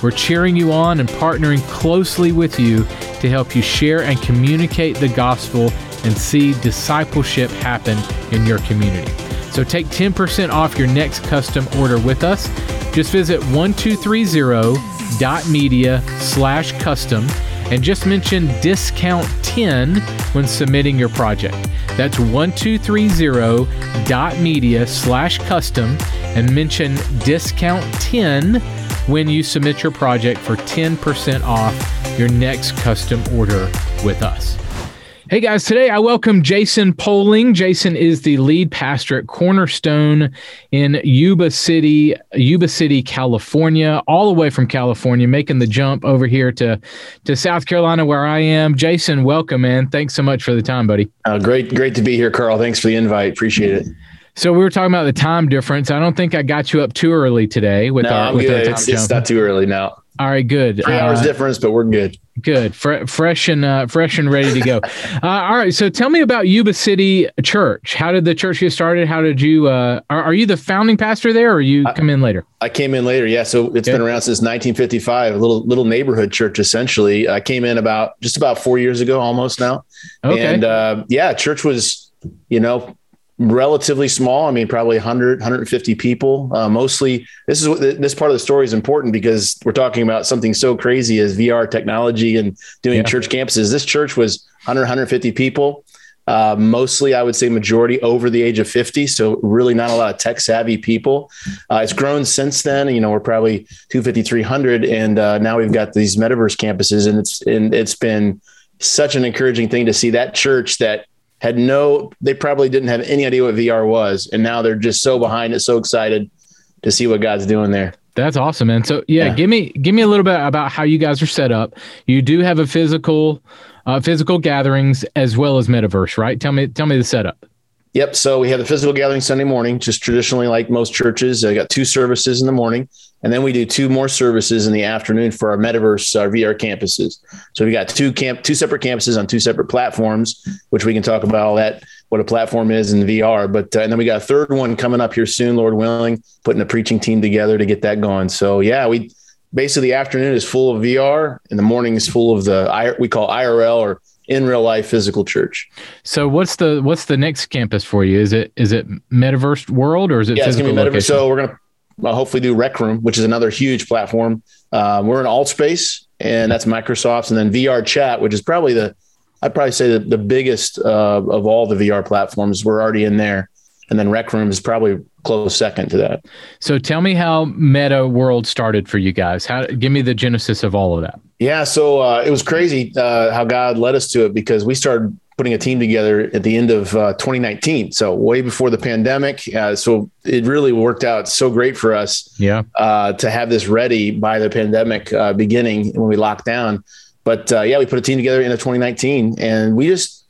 We're cheering you on and partnering closely with you to help you share and communicate the gospel and see discipleship happen in your community. So take 10% off your next custom order with us. Just visit 1230.media slash custom and just mention discount 10 when submitting your project. That's 1230.media slash custom and mention discount 10 when you submit your project for 10% off your next custom order with us. Hey guys, today I welcome Jason Poling. Jason is the lead pastor at Cornerstone in Yuba City, Yuba City, California, all the way from California, making the jump over here to to South Carolina where I am. Jason, welcome, man. Thanks so much for the time, buddy. Uh, great, great to be here, Carl. Thanks for the invite. Appreciate it. So we were talking about the time difference. I don't think I got you up too early today with no, our with our time it's, it's, not too early now. All right, good. Three hours uh, difference, but we're good. Good, Fre- fresh and uh, fresh and ready to go. uh, all right, so tell me about Yuba City Church. How did the church get started? How did you? Uh, are, are you the founding pastor there, or you come in later? I came in later. Yeah, so it's been around since 1955. A little little neighborhood church, essentially. I came in about just about four years ago, almost now. Okay. And uh, yeah, church was, you know, relatively small. I mean, probably 100, 150 people. Uh, mostly, this is what this part of the story is important because we're talking about something so crazy as VR technology and doing yeah. church campuses. This church was 100, 150 people. Uh, mostly, I would say majority over the age of 50. So really not a lot of tech savvy people. Uh, it's grown since then. You know, we're probably 250, 300. And uh, now we've got these metaverse campuses and it's, and it's been such an encouraging thing to see that church that had no, they probably didn't have any idea what VR was. And now they're just so behind it, so excited to see what God's doing there. That's awesome, man. So yeah, yeah, give me give me a little bit about how you guys are set up. You do have a physical uh, physical gatherings as well as metaverse, right? Tell me tell me the setup. Yep. So we have the physical gathering Sunday morning, just traditionally like most churches. I got two services in the morning, and then we do two more services in the afternoon for our metaverse, our VR campuses. So we got two camp, two separate campuses on two separate platforms, which we can talk about all that, what a platform is in VR. But uh, and then we got a third one coming up here soon, Lord willing, putting a preaching team together to get that going. So yeah, we basically the afternoon is full of VR, and the morning is full of the we call IRL or in real life physical church. So what's the what's the next campus for you? Is it is it Metaverse World or is it? Yeah, it's gonna be Metaverse. Location? So we're gonna uh, hopefully do Rec Room, which is another huge platform. Uh, we're in AltSpace, and that's Microsoft's, and then VRChat, which is probably the I'd probably say the, the biggest uh, of all the VR platforms. We're already in there, and then Rec Room is probably close second to that. So tell me how Meta World started for you guys. How give me the genesis of all of that. Yeah, so uh, it was crazy uh, how God led us to it because we started putting a team together at the end of uh, 2019, so way before the pandemic. Uh, so it really worked out so great for us. Yeah, uh, to have this ready by the pandemic uh, beginning when we locked down. But yeah, we put a team together in 2019, and we just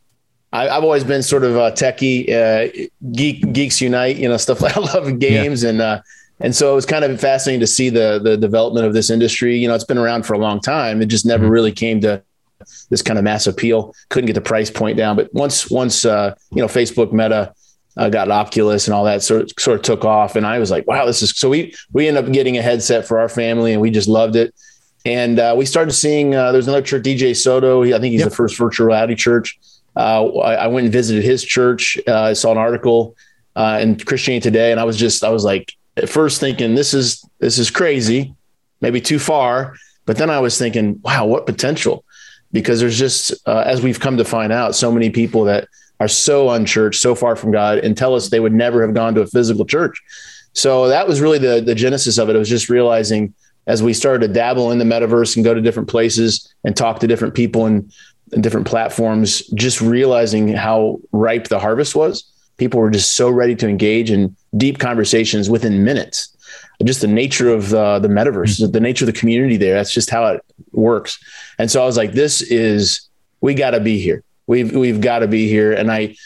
I, have always been sort of a techie, uh, geek, geeks unite, you know, stuff like I love games. Yeah. And, uh, and so it was kind of fascinating to see the, the development of this industry. You know, it's been around for a long time. It just never mm-hmm. really came to this kind of mass appeal. Couldn't get the price point down, but once, once, uh, you know, Facebook meta, uh, got Oculus and all that sort of, sort of took off. And I was like, wow, this is so we, we ended up getting a headset for our family and we just loved it. And uh, we started seeing, uh, there's another church, DJ Soto. I think he's yep. the first virtual reality church. Uh, I, I, went and visited his church. Uh, I saw an article uh, in Christianity Today, and I was just I was like at first thinking this is this is crazy, maybe too far. But then I was thinking, wow, what potential? Because there's just uh, as we've come to find out, so many people that are so unchurched, so far from God, and tell us they would never have gone to a physical church. So that was really the the genesis of it. It was just realizing as we started to dabble in the metaverse and go to different places and talk to different people and and different platforms, just realizing how ripe the harvest was. People were just so ready to engage in deep conversations within minutes. Just the nature of uh, the metaverse, mm-hmm. the nature of the community there. That's just how it works. And so I was like, this is, we got to be here. We've, we've got to be here. And I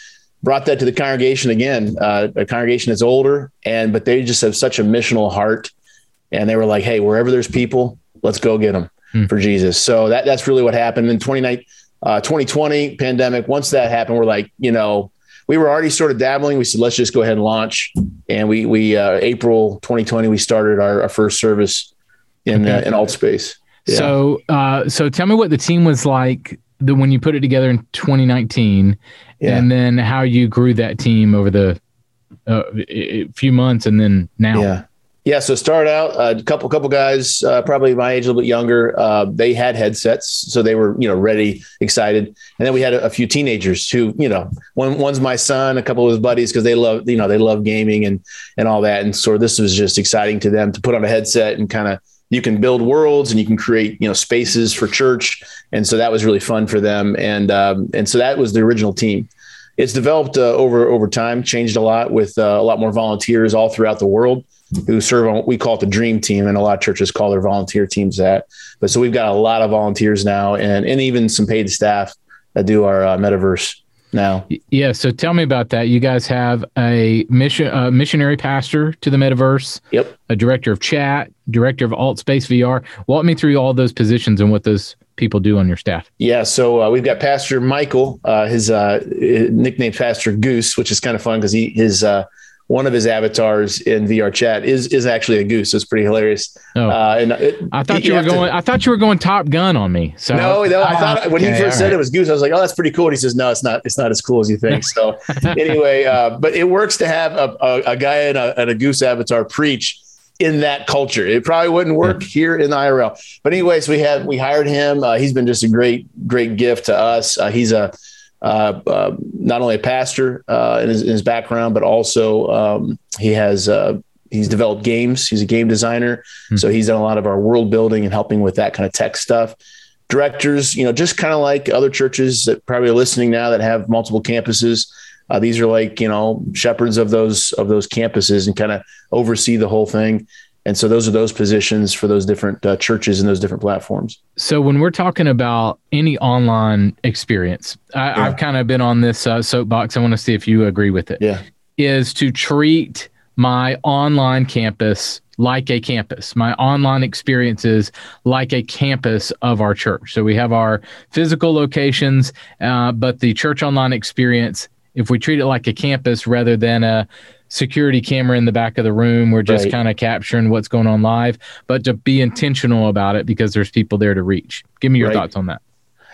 brought that to the congregation again, uh, a congregation that's older and, but they just have such a missional heart. And they were like, Hey, wherever there's people, let's go get them hmm. for Jesus. So that, that's really what happened in 2019 uh, 2020 pandemic. Once that happened, we're like, you know, we were already sort of dabbling. We said, let's just go ahead and launch. And we, we, uh, April 2020, we started our, our first service in, okay. uh, in AltSpace. Yeah. So, uh, so tell me what the team was like the, when you put it together in 2019 yeah. and then how you grew that team over the uh, few months and then now. Yeah. Yeah, so start out a uh, couple couple guys, uh, probably my age, a little bit younger. Uh, they had headsets, so they were you know ready, excited. And then we had a, a few teenagers who you know one one's my son, a couple of his buddies because they love you know they love gaming and and all that. And so this was just exciting to them to put on a headset and kind of you can build worlds and you can create you know spaces for church. And so that was really fun for them. And um, and so that was the original team. It's developed uh, over over time, changed a lot with uh, a lot more volunteers all throughout the world who serve on we call it the dream team and a lot of churches call their volunteer teams that. But so we've got a lot of volunteers now and and even some paid staff that do our uh, metaverse now. Yeah so tell me about that. You guys have a mission uh, missionary pastor to the metaverse yep. a director of chat director of AltSpace VR walk me through all those positions and what those people do on your staff. Yeah so uh, we've got pastor michael uh, his, uh, nickname pastor goose which is kind of fun because he his uh, one of his avatars in VRChat is is actually a goose. It's pretty hilarious. Oh. Uh, and it, I thought you, you were going. To, I thought you were going Top Gun on me. So no, no. I thought when okay, he first said right. it was goose, I was like, oh, that's pretty cool. And he says, no, it's not. It's not as cool as you think. So anyway, uh, but it works to have a, a, a guy and a, and a goose avatar preach in that culture. It probably wouldn't work yeah. here in the IRL. But anyways, we had we hired him. Uh, he's been just a great great gift to us. Uh, he's a uh, uh, not only a pastor uh, in his, in, his, background, but also um, he has uh, he's developed games. He's a game designer, mm-hmm. so he's done a lot of our world building and helping with that kind of tech stuff. Directors, you know, just kind of like other churches that probably are listening now that have multiple campuses. Uh, these are like you know shepherds of those of those campuses and kind of oversee the whole thing. And so those are those positions for those different uh, churches and those different platforms. So when we're talking about any online experience, I, have kind of been on this uh, soapbox. I want to see if you agree with it. Yeah, is to treat my online campus like a campus, my online experiences like a campus of our church. So we have our physical locations, uh, but the church online experience, if we treat it like a campus rather than a security camera in the back of the room. We're just right. kind of capturing what's going on live, but to be intentional about it because there's people there to reach. Give me your right. thoughts on that.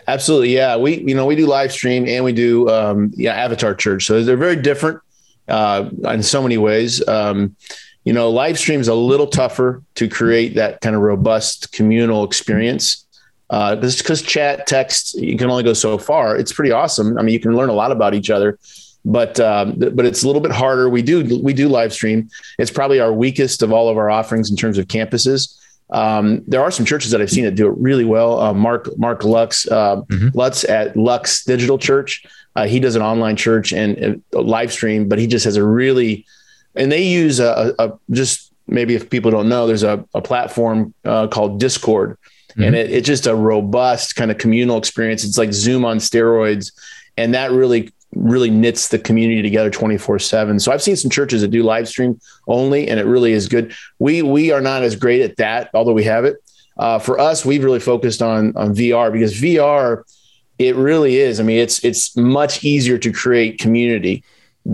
Absolutely. Yeah. We, you know, we do live stream and we do, um, yeah, avatar church. So they're very different, uh, in so many ways. Um, you know, live stream is a little tougher to create that kind of robust communal experience. Uh, because chat, text, you can only go so far. It's pretty awesome. I mean, you can learn a lot about each other, but um, but it's a little bit harder. We do we do live stream. It's probably our weakest of all of our offerings in terms of campuses. Um, there are some churches that I've seen that do it really well. Uh, Mark Mark Lux uh, mm-hmm. Lutz at Lux Digital Church. Uh, he does an online church and live stream, but he just has a really and they use a, a just maybe if people don't know, there's a, a platform uh, called Discord, mm-hmm. and it, it's just a robust kind of communal experience. It's like Zoom on steroids, and that really really knits the community together 24 7 so i've seen some churches that do live stream only and it really is good. We we are not as great at that although we have it. Uh, for us we've really focused on on vr because vr it really is i mean it's it's much easier to create community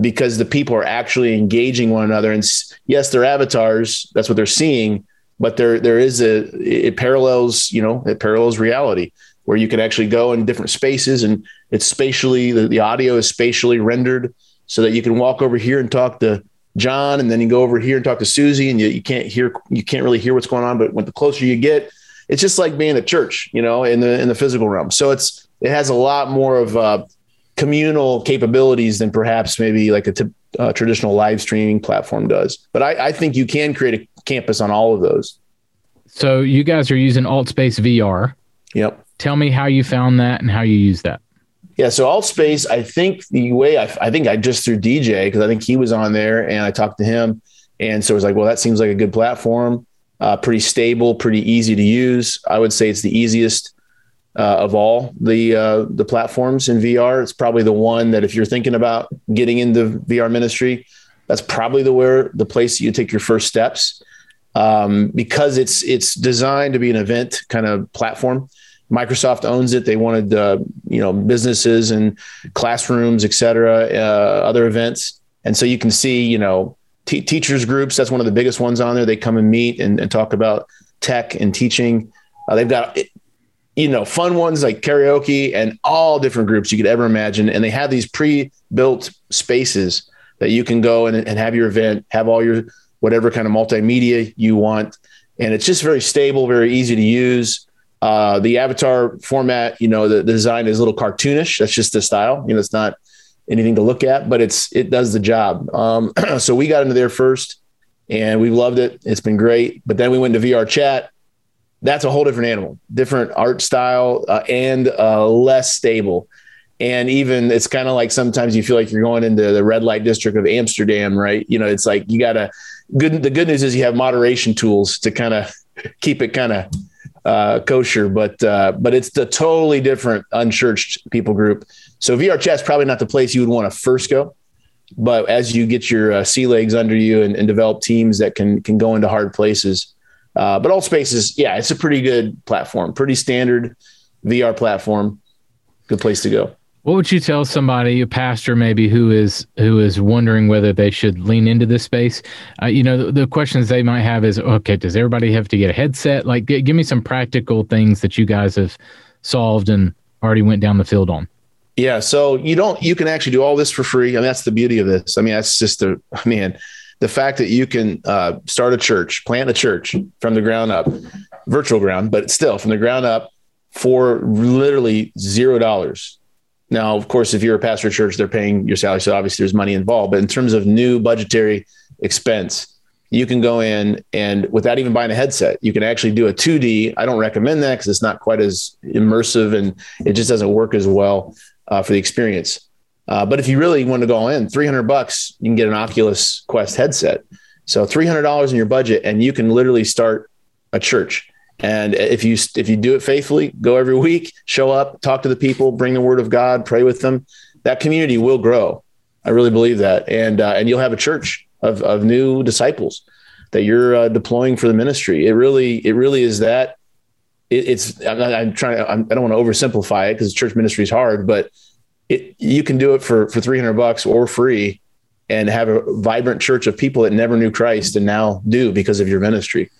because the people are actually engaging one another. And yes they're avatars that's what they're seeing but there there is a it parallels you know it parallels reality where you can actually go in different spaces and it's spatially the, the audio is spatially rendered so that you can walk over here and talk to John and then you go over here and talk to Susie and you, you can't hear you can't really hear what's going on but when the closer you get it's just like being at church you know in the in the physical realm. So it's it has a lot more of uh, communal capabilities than perhaps maybe like a t- uh, traditional live streaming platform does. But I, I think you can create a campus on all of those. So you guys are using AltSpace VR yep. Tell me how you found that and how you use that. Yeah, so AltSpace, I think the way I, I think I just threw DJ because I think he was on there and I talked to him, and so it was like, well, that seems like a good platform, uh, pretty stable, pretty easy to use. I would say it's the easiest uh, of all the uh, the platforms in VR. It's probably the one that if you're thinking about getting into VR ministry, that's probably the where the place you take your first steps um, because it's it's designed to be an event kind of platform. Microsoft owns it. They wanted, uh, you know, businesses and classrooms, et cetera, uh, other events. And so you can see, you know, t- teachers groups. That's one of the biggest ones on there. They come and meet and, and talk about tech and teaching. Uh, they've got, you know, fun ones like karaoke and all different groups you could ever imagine. And they have these pre-built spaces that you can go and, and have your event, have all your whatever kind of multimedia you want. And it's just very stable, very easy to use. Uh, the avatar format, you know, the, the, design is a little cartoonish. That's just the style. You know, it's not anything to look at, but it's it does the job. Um, so we got into there first, and we loved it. It's been great. But then we went to VRChat. That's a whole different animal, different art style, uh, and uh, less stable. And even it's kind of like sometimes you feel like you're going into the red light district of Amsterdam, right? You know, it's like you got to good. The good news is you have moderation tools to kind of keep it kind of uh, kosher, but uh, but it's the totally different unchurched people group. So VRChat's probably not the place you would want to first go. But as you get your uh, sea legs under you and, and, develop teams that can can go into hard places, uh, but all spaces, yeah, it's a pretty good platform, pretty standard VR platform, good place to go. What would you tell somebody, a pastor maybe, who is who is wondering whether they should lean into this space? Uh, you know, the, the, questions they might have is, okay, does everybody have to get a headset? Like, g- give me some practical things that you guys have solved and already went down the field on. Yeah, so you don't you can actually do all this for free, I and mean, that's the beauty of this. I mean, that's just the I mean, the fact that you can uh, start a church, plant a church from the ground up, virtual ground, but still from the ground up for literally zero dollars now, of course, if you're a pastor church, they're paying your salary. So obviously there's money involved. But in terms of new budgetary expense, you can go in and without even buying a headset, you can actually do a 2D. I don't recommend that because it's not quite as immersive and it just doesn't work as well uh, for the experience. Uh, but if you really want to go in, 300 bucks, you can get an Oculus Quest headset. So $300 in your budget, and you can literally start a church. And if you if you do it faithfully, go every week, show up, talk to the people, bring the word of God, pray with them. That community will grow. I really believe that, and uh, and you'll have a church of of new disciples that you're uh, deploying for the ministry. It really it really is that. It, it's I'm, not, I'm trying. I'm, I do not want to oversimplify it because church ministry is hard, but it, you can do it for for 300 bucks or free, and have a vibrant church of people that never knew Christ and now do because of your ministry.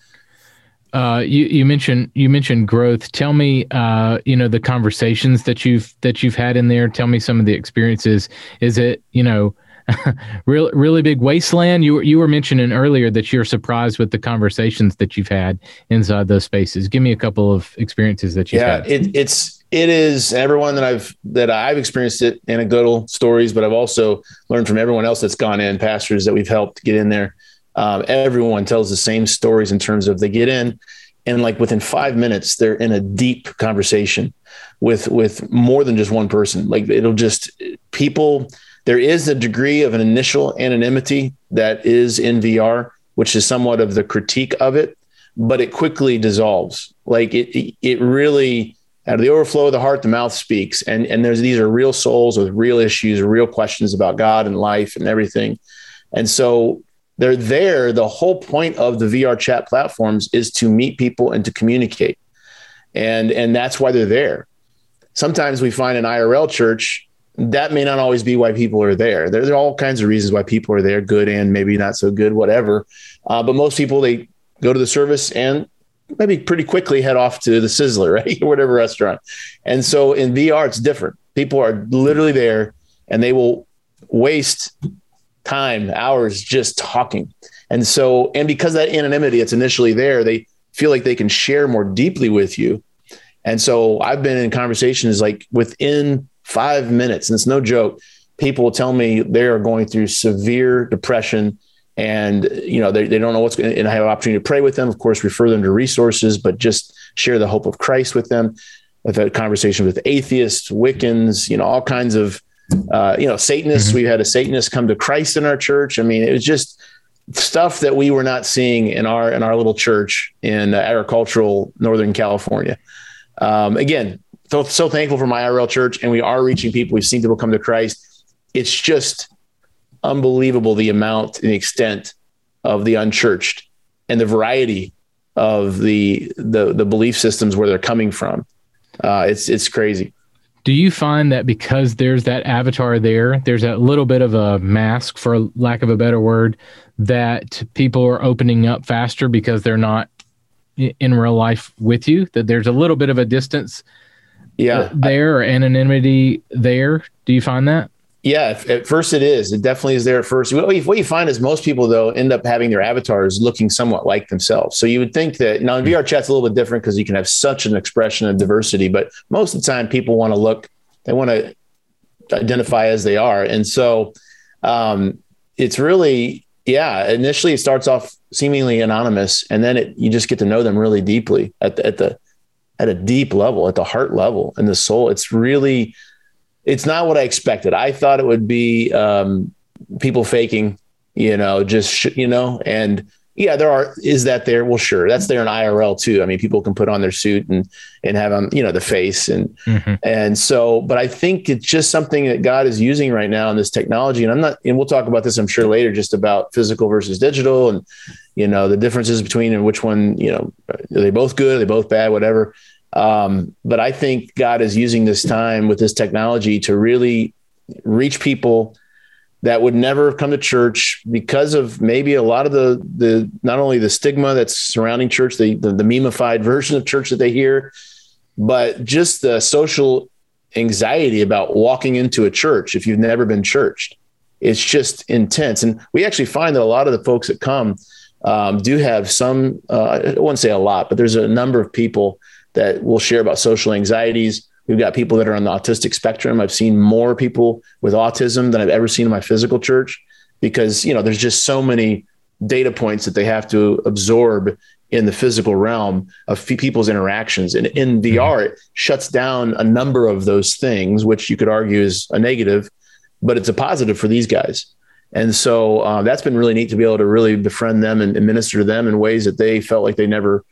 Uh, you, you mentioned you mentioned growth. Tell me, uh, you know, the conversations that you've that you've had in there. Tell me some of the experiences. Is it you know, real really big wasteland? You were you were mentioning earlier that you're surprised with the conversations that you've had inside those spaces. Give me a couple of experiences that you've yeah, had. It, it's it is everyone that I've that I've experienced it anecdotal stories, but I've also learned from everyone else that's gone in, pastors that we've helped get in there um, everyone tells the same stories in terms of they get in and like within five minutes they're in a deep conversation with with more than just one person. Like it'll just people there is a degree of an initial anonymity that is in vr which is somewhat of the critique of it but it quickly dissolves. Like it it really out of the overflow of the heart the mouth speaks. And and there's these are real souls with real issues real questions about god and life and everything. And so they're there. The whole point of the VRChat platforms is to meet people and to communicate. And, and that's why they're there. Sometimes we find an IRL church that may not always be why people are there. There, there are all kinds of reasons why people are there, good and maybe not so good, whatever. Uh, but most people, they go to the service and maybe pretty quickly head off to the Sizzler, right? or whatever restaurant. And so in VR, it's different. People are literally there and they will waste time, hours just talking. And so, and because that anonymity, it's initially there, they feel like they can share more deeply with you. And so I've been in conversations like within five minutes, and it's no joke, people will tell me they are going through severe depression and you know they, they don't know what's going and i have an opportunity to pray with them of course refer them to resources but just share the hope of christ with them i've had conversations with atheists wiccans you know all kinds of uh, you know, Satanists. Mm-hmm. We had a Satanist come to Christ in our church. I mean, it was just stuff that we were not seeing in our in our little church in uh, agricultural Northern California. Um, again, so, so thankful for my IRL church, and we are reaching people. We've seen people come to Christ. It's just unbelievable the amount and the extent of the unchurched and the variety of the the, the belief systems where they're coming from. Uh, it's it's crazy do you find that because there's that avatar there, there's that little bit of a mask, for lack of a better word, that people are opening up faster because they're not in real life with you? That there's a little bit of a distance, yeah, uh, there or anonymity there. Do you find that? Yeah, at first it is. It definitely is there at first. What you, what you find is most people though end up having their avatars looking somewhat like themselves. So you would think that now in VRChat's a little bit different because you can have such an expression of diversity, but most of the time people want to look, they want to identify as they are, and so um, it's really yeah. Initially, it starts off seemingly anonymous, and then it, you just get to know them really deeply at the, at the at a deep level, at the heart level, and the soul. It's really it's not what I expected. I thought it would be um, people faking, you know, just sh- you know, and yeah, there are. Is that there? Well, sure, that's there in IRL too. I mean, people can put on their suit and and have them, you know, the face and mm-hmm. and so. But I think it's just something that God is using right now in this technology. And I'm not. And we'll talk about this, I'm sure, later, just about physical versus digital and you know the differences between and which one. You know, are they both good? Are they both bad? Whatever. Um, but I think God is using this time with this technology to really reach people that would never have come to church because of maybe a lot of the the not only the stigma that's surrounding church, the the, the memeified version of church that they hear, but just the social anxiety about walking into a church if you've never been churched. It's just intense, and we actually find that a lot of the folks that come um, do have some. Uh, I wouldn't say a lot, but there's a number of people that we'll share about social anxieties. We've got people that are on the autistic spectrum. I've seen more people with autism than I've ever seen in my physical church because, you know, there's just so many data points that they have to absorb in the physical realm of people's interactions. And in VR, mm-hmm. it shuts down a number of those things, which you could argue is a negative, but it's a positive for these guys. And so uh, that's been really neat to be able to really befriend them and, and minister to them in ways that they felt like they never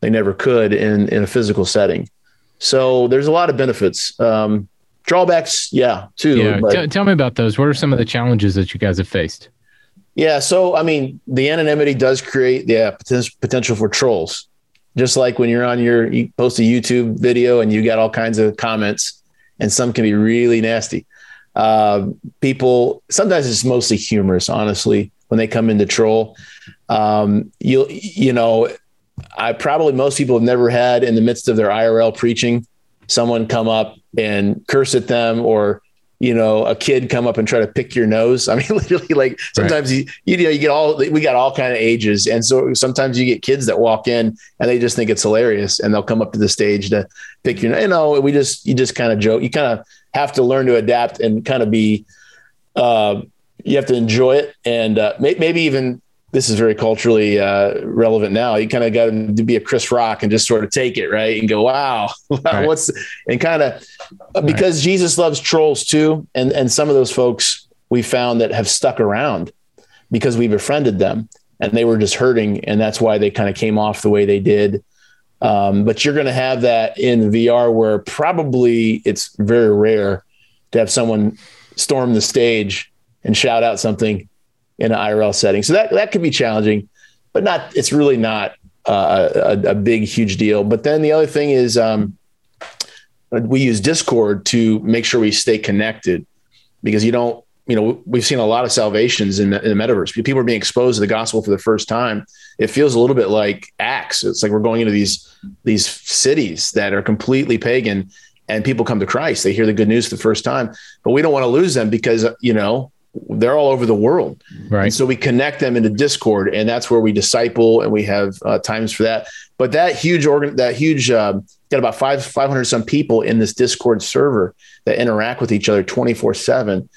they never could in in a physical setting. So there's a lot of benefits. Um, drawbacks, yeah, too. Yeah, T- tell me about those. What are some of the challenges that you guys have faced? Yeah, so I mean, the anonymity does create the yeah, potential for trolls. Just like when you're on your you post a YouTube video and you got all kinds of comments, and some can be really nasty. Uh, people sometimes it's mostly humorous, honestly, when they come into troll. Um, you you know, I probably most people have never had in the midst of their IRL preaching someone come up and curse at them or you know a kid come up and try to pick your nose. I mean literally like sometimes right. you you know you get all we got all kind of ages. And so sometimes you get kids that walk in and they just think it's hilarious and they'll come up to the stage to pick your you know we just you just kind of joke. You kind of have to learn to adapt and kind of be uh, you have to enjoy it. And uh, may, maybe even this is very culturally uh, relevant now. You kind of got to be a Chris Rock and just sort of take it, right? And go, wow, right. what's and kind of uh, because right. Jesus loves trolls too, and and some of those folks we found that have stuck around because we befriended them and they were just hurting, and that's why they kind of came off the way they did. Um, but you're going to have that in VR where probably it's very rare to have someone storm the stage and shout out something in an IRL setting. So that that could be challenging, but not. It's really not uh, a, a, big huge deal. But then the other thing is um, we use Discord to make sure we stay connected because you don't. You know, we've seen a lot of salvations in the, in the metaverse. People are being exposed to the gospel for the first time. It feels a little bit like Acts. It's like we're going into these these cities that are completely pagan, and people come to Christ. They hear the good news for the first time, but we don't want to lose them because you know they're all over the world. Right. And so we connect them into Discord, and that's where we disciple, and we have uh, times for that. But that huge organ, that huge, uh, got about five five hundred some people in this Discord server that interact with each other twenty four seven,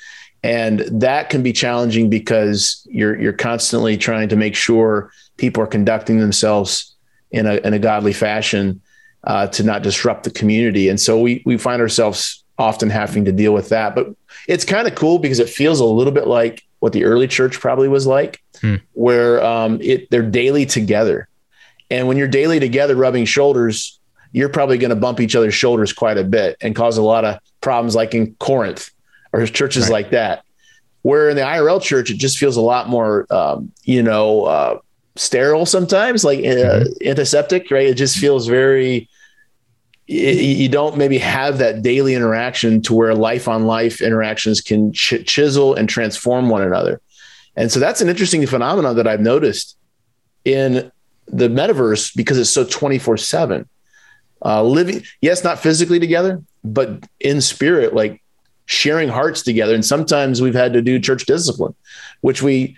and that can be challenging because you're you're constantly trying to make sure people are conducting themselves in a in a godly fashion uh, to not disrupt the community, and so we we find ourselves often having to deal with that. But it's kind of cool because it feels a little bit like what the early church probably was like, hmm. where um, it they're daily together. And when you're daily together, rubbing shoulders, you're probably going to bump each other's shoulders quite a bit and cause a lot of problems, like in Corinth or churches right. like that. Where in the IRL church, it just feels a lot more, um, you know, uh, sterile sometimes, like uh, mm-hmm. antiseptic, right? It just feels very you don't maybe have that daily interaction to where life on life interactions can ch- chisel and transform one another. And so that's an interesting phenomenon that I've noticed in the metaverse because it's so 24 7. Uh, living, yes, not physically together, but in spirit, like sharing hearts together. And sometimes we've had to do church discipline, which we,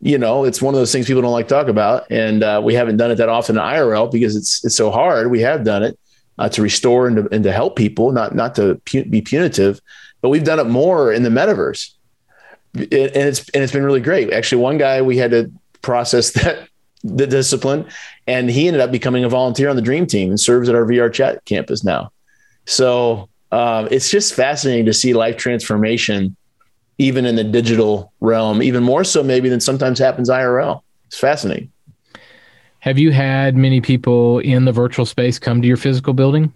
you know, it's one of those things people don't like to talk about. And uh, we haven't done it that often in IRL because it's, it's so hard. We have done it uh, to restore and to, and to help people, not not to pu- be punitive, but we've done it more in the metaverse, and it's and it's been really great. Actually, one guy we had to process that the discipline, and he ended up becoming a volunteer on the Dream Team and serves at our VRChat campus now. So um, it's just fascinating to see life transformation, even in the digital realm, even more so maybe than sometimes happens IRL. It's fascinating. Have you had many people in the virtual space come to your physical building?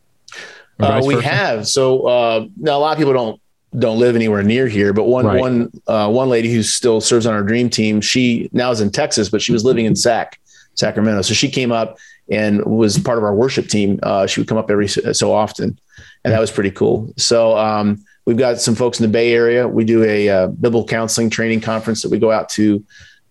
Uh, we versa? have. So uh, now a lot of people don't don't live anywhere near here, but one right. one uh, one lady who still serves on our dream team, she now is in Texas, but she was living in Sac, Sacramento. So she came up and was part of our worship team. Uh, she would come up every so often, and that was pretty cool. So um, we've got some folks in the Bay Area. We do a uh, biblical counseling training conference that we go out to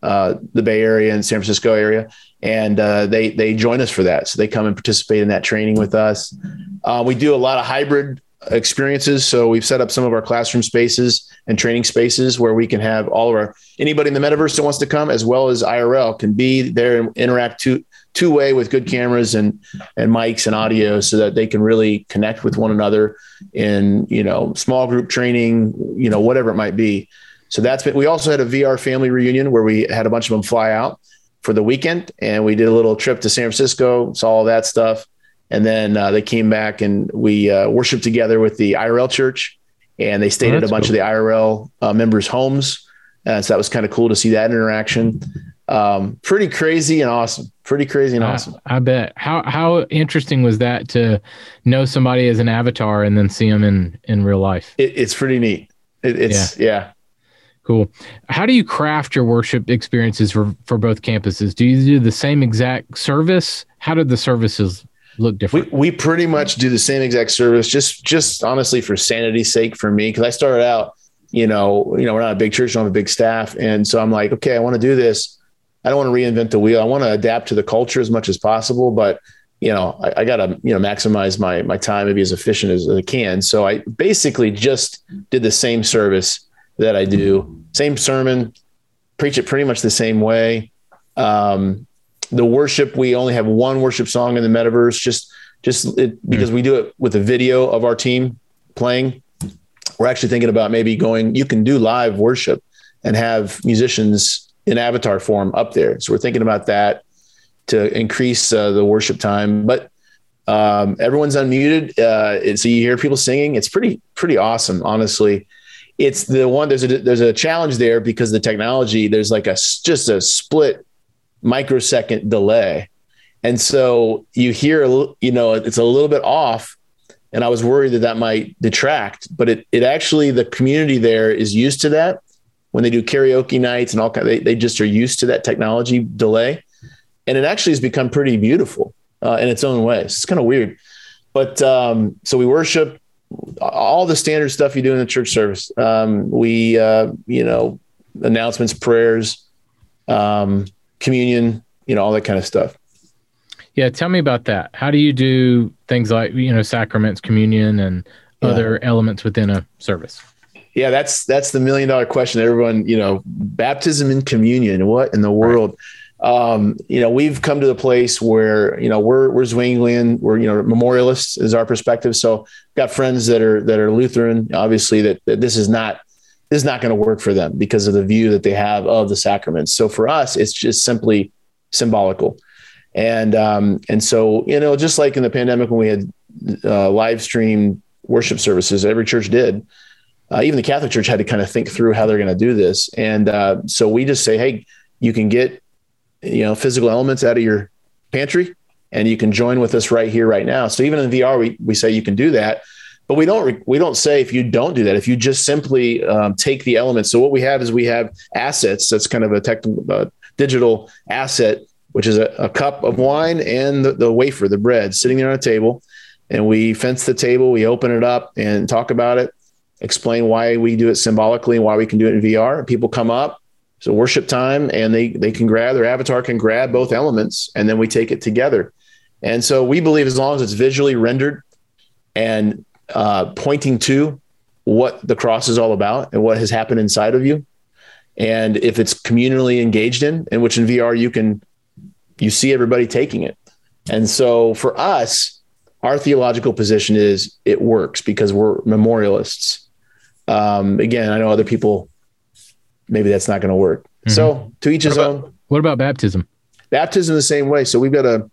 uh, the Bay Area and San Francisco area and uh, they they join us for that. So they come and participate in that training with us. Uh, we do a lot of hybrid experiences. So we've set up some of our classroom spaces and training spaces where we can have all of our anybody in the metaverse that wants to come, as well as IRL, can be there and interact two two way with good cameras and and mics and audio, so that they can really connect with one another in you know small group training, you know whatever it might be. So that's been. We also had a VR family reunion where we had a bunch of them fly out for the weekend, and we did a little trip to San Francisco, saw all that stuff, and then uh, they came back and we uh, worshiped together with the IRL church, and they stayed oh, at a bunch cool. of the IRL uh, members' homes Uh, so that was kind of cool to see that interaction. Um, pretty crazy and awesome. Pretty crazy and awesome. I, I, bet. How how interesting was that to know somebody as an avatar and then see them in in real life? It, it's pretty neat. It, it's yeah. yeah. Cool. How do you craft your worship experiences for, for both campuses? Do you do the same exact service? How did the services look different? We, we pretty much do the same exact service, just just honestly for sanity's sake for me, because I started out, you know, you know, we're not a big church, don't have a big staff, and so I'm like, okay, I want to do this. I don't want to reinvent the wheel. I want to adapt to the culture as much as possible, but you know, I, I got to you know maximize my my time and be as efficient as I can. So I basically just did the same service that I do, same sermon, preach it pretty much the same way. Um, the worship we only have one worship song in the metaverse just just it, because we do it with a video of our team playing. We're actually thinking about maybe going you can do live worship and have musicians in avatar form up there. So we're thinking about that to increase uh, the worship time. But um, everyone's unmuted uh, so you hear people singing. It's pretty pretty awesome honestly it's the one there's a there's a challenge there because the technology there's like a just a split microsecond delay. And so you hear, you know, it's a little bit off. And I was worried that that might detract, but it, it actually, the community there is used to that when they do karaoke nights and all kind they, they just are used to that technology delay. And it actually has become pretty beautiful uh, in its own way. It's kind of weird. But um, so we worship all the standard stuff you do in the church service. Um, we, uh, you know, announcements, prayers, um, communion, you know, all that kind of stuff. Yeah, tell me about that. How do you do things like you know sacraments, communion, and yeah. other elements within a service? Yeah, that's that's the million dollar question. Everyone, you know, baptism and communion. What in the world? Right. Um, you know, we've come to the place where you know we're we're Zwinglian, we're you know memorialists is our perspective. So got friends that are that are Lutheran, obviously that, that this is not this is not going to work for them because of the view that they have of the sacraments. So for us, it's just simply symbolical. And um, and so you know, just like in the pandemic when we had uh, live stream worship services, every church did. Uh, even the Catholic Church had to kind of think through how they're going to do this. And uh, so we just say, hey, you can get you know physical elements out of your pantry, and you can join with us right here, right now. So even in VR, we we say you can do that but we don't we don't say if you don't do that. If you just simply um, take the elements so what we have is we have assets. That's kind of a technical uh, digital asset which is a, a cup of wine and the, the, wafer the bread sitting there on a table. And we fence the table we open it up and talk about it explain why we do it symbolically and why we can do it in vr people come up so worship time and they they can grab their avatar can grab both elements and then we take it together and so we believe as long as it's visually rendered and uh, pointing to what the cross is all about and what has happened inside of you. And if it's communally engaged in, in which in VR you can you see everybody taking it. And so for us, our theological position is it works because we're memorialists. Um, again, I know other people maybe that's not going to work. Mm-hmm. So to each his own. What about baptism? Baptism the same way. So we've got a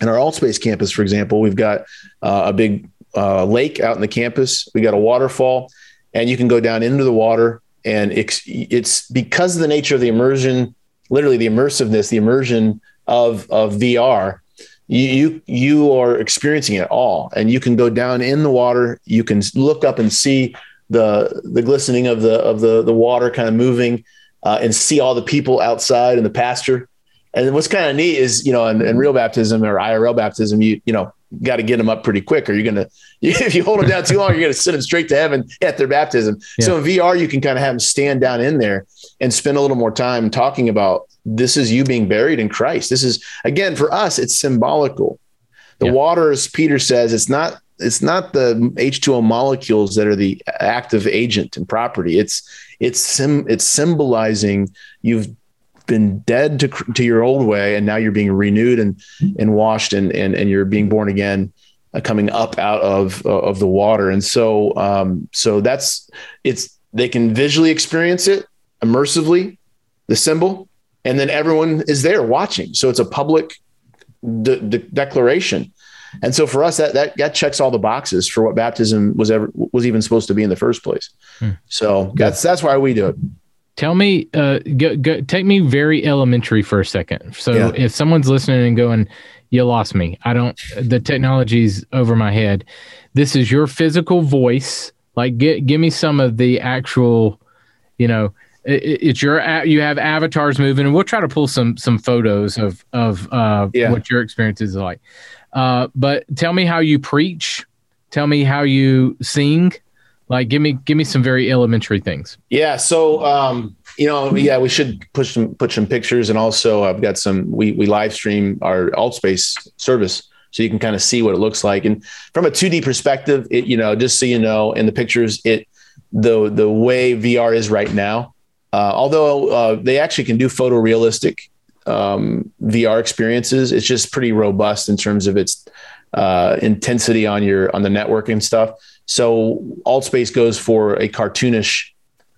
in our AltSpace campus, for example, we've got uh, a big uh, lake out in the campus. We got a waterfall, and you can go down into the water. And it's, it's because of the nature of the immersion, literally the immersiveness, the immersion of of VR. You, you you are experiencing it all, and you can go down in the water. You can look up and see the the glistening of the of the the water kind of moving, uh, and see all the people outside in the pasture. And what's kind of neat is, you know, in, in, real baptism or IRL baptism, you you know, got to get them up pretty quick or you're going to if you hold them down too long you're to send them straight to heaven at their baptism yeah. so in vr you can kind of have them stand down in there and spend a little more time talking about this is you being buried in christ this is again for us it's symbolical the yeah. water as peter says it's not it's not the h2o molecules that are the active agent and property. It's it's sim, it's symbolizing you've been dead to, to your old way and now you're being renewed and and washed and and, and you're being born again uh, coming up out of uh, of the water. And so um so that's it's they can visually experience it immersively the symbol and then everyone is there watching. So it's a public de- de- declaration and so for us that, that that checks all the boxes for what baptism was ever was even supposed to be in the first place hmm. so that's that's why we do it Tell me, uh, go, go, take me very elementary for a second. So yeah. if someone's listening and going, you lost me. I don't, the technology's over my head. This is your physical voice. Like, get, give me some of the actual, you know, it, it's your, you have avatars moving and we'll try to pull some, some photos of, of, uh, yeah. what your experience is like. Uh, but tell me how you preach. Tell me how you sing. Like, give me, give me some very elementary things. Yeah. So, um, you know, yeah, we should push some put some pictures, and also I've got some. We we live stream our AltSpace service, so you can kind of see what it looks like. And from a 2D perspective, it you know, just so you know, in the pictures, it the the way VR is right now. Uh, although uh, they actually can do photorealistic um, VR experiences, it's just pretty robust in terms of its uh, intensity on your on the network and stuff. So AltSpace goes for a cartoonish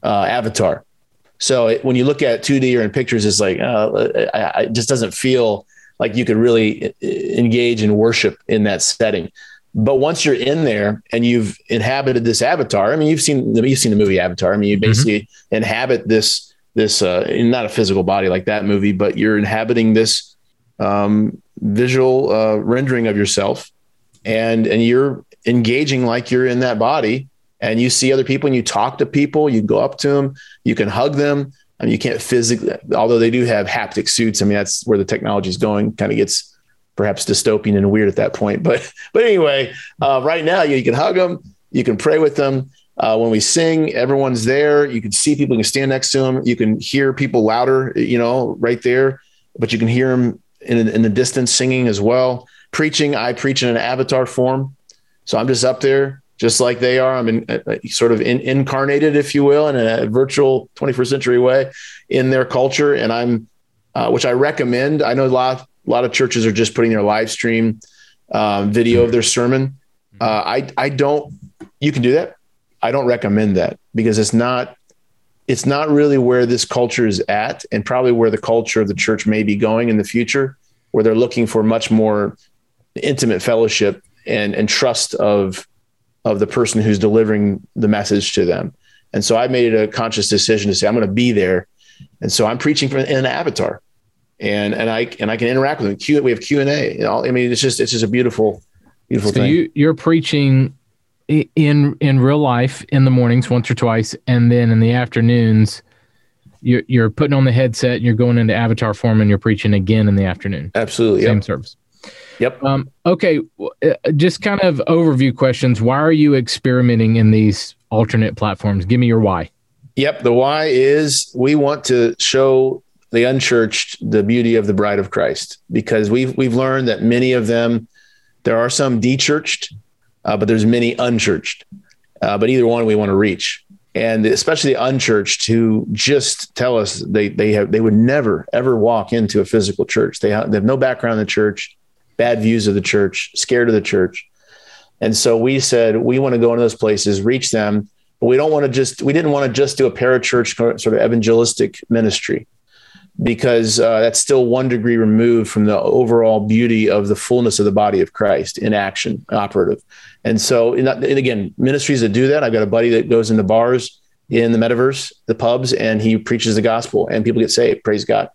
uh, avatar. So it, when you look at 2D or in pictures, it's like uh, it just doesn't feel like you could really uh, engage in worship in that setting. But once you're in there and you've inhabited this avatar, I mean, you've seen you've seen the movie Avatar. I mean, you mm-hmm. basically mm-hmm. inhabit this this uh, not a physical body like that movie, but you're inhabiting this um, visual uh, rendering of yourself, and and you're engaging like you're in that body and you see other people and you talk to people, you go up to them, you can hug them. You can't physically, although they do have haptic suits. I mean, that's where the technology is going. Kind of gets perhaps dystopian and weird at that point. But but anyway, uh, right now you, you, can hug them, you can pray with them. Uh, when we sing, everyone's there. You can see people, you can stand next to them. You can hear people louder, you know, right there. But you can hear them in, in the distance singing as well. Preaching, I preach in an avatar form. So I'm just up there just like they are. I'm in, uh, uh, sort of in, incarnated, if you will, in a virtual 21st century way in their culture. And I'm, uh, which I recommend. I know a lot, a lot of churches are just putting their live stream um, video of their sermon. Uh, I, I don't, you can do that. I don't recommend that because it's not, it's not really where this culture is at and probably where the culture of the church may be going in the future, where they're looking for much more intimate fellowship and, and trust of of the person who's delivering the message to them. And so I made it a conscious decision to say, I'm going to be there. And so I'm preaching from in an avatar and, and I, and I can interact with them. Q, we have Q and A, you know, I mean, it's just, it's just a beautiful, beautiful so thing. You, you're preaching in, in real life in the mornings once or twice. And then in the afternoons, you're, you're putting on the headset and you're going into avatar form and you're preaching again in the afternoon. Absolutely. Same yep. service. Yep. Um, okay. Uh, just kind of overview questions. Why are you experimenting in these alternate platforms? Give me your why. Yep. The why is we want to show the unchurched the beauty of the bride of Christ because we've we've learned that many of them there are some dechurched, uh, but there's many unchurched. Uh, but either one we want to reach, and especially the unchurched who just tell us they they have they would never ever walk into a physical church. They have, they have no background in the church bad views of the church, scared of the church. And so we said, we want to go into those places, reach them, but we don't want to just, we didn't want to just do a parachurch sort of evangelistic ministry because uh, that's still one degree removed from the overall beauty of the fullness of the body of Christ in action, operative. And so, and again, ministries that do that, I've got a buddy that goes into bars in the metaverse, the pubs, and he preaches the gospel and people get saved. Praise God.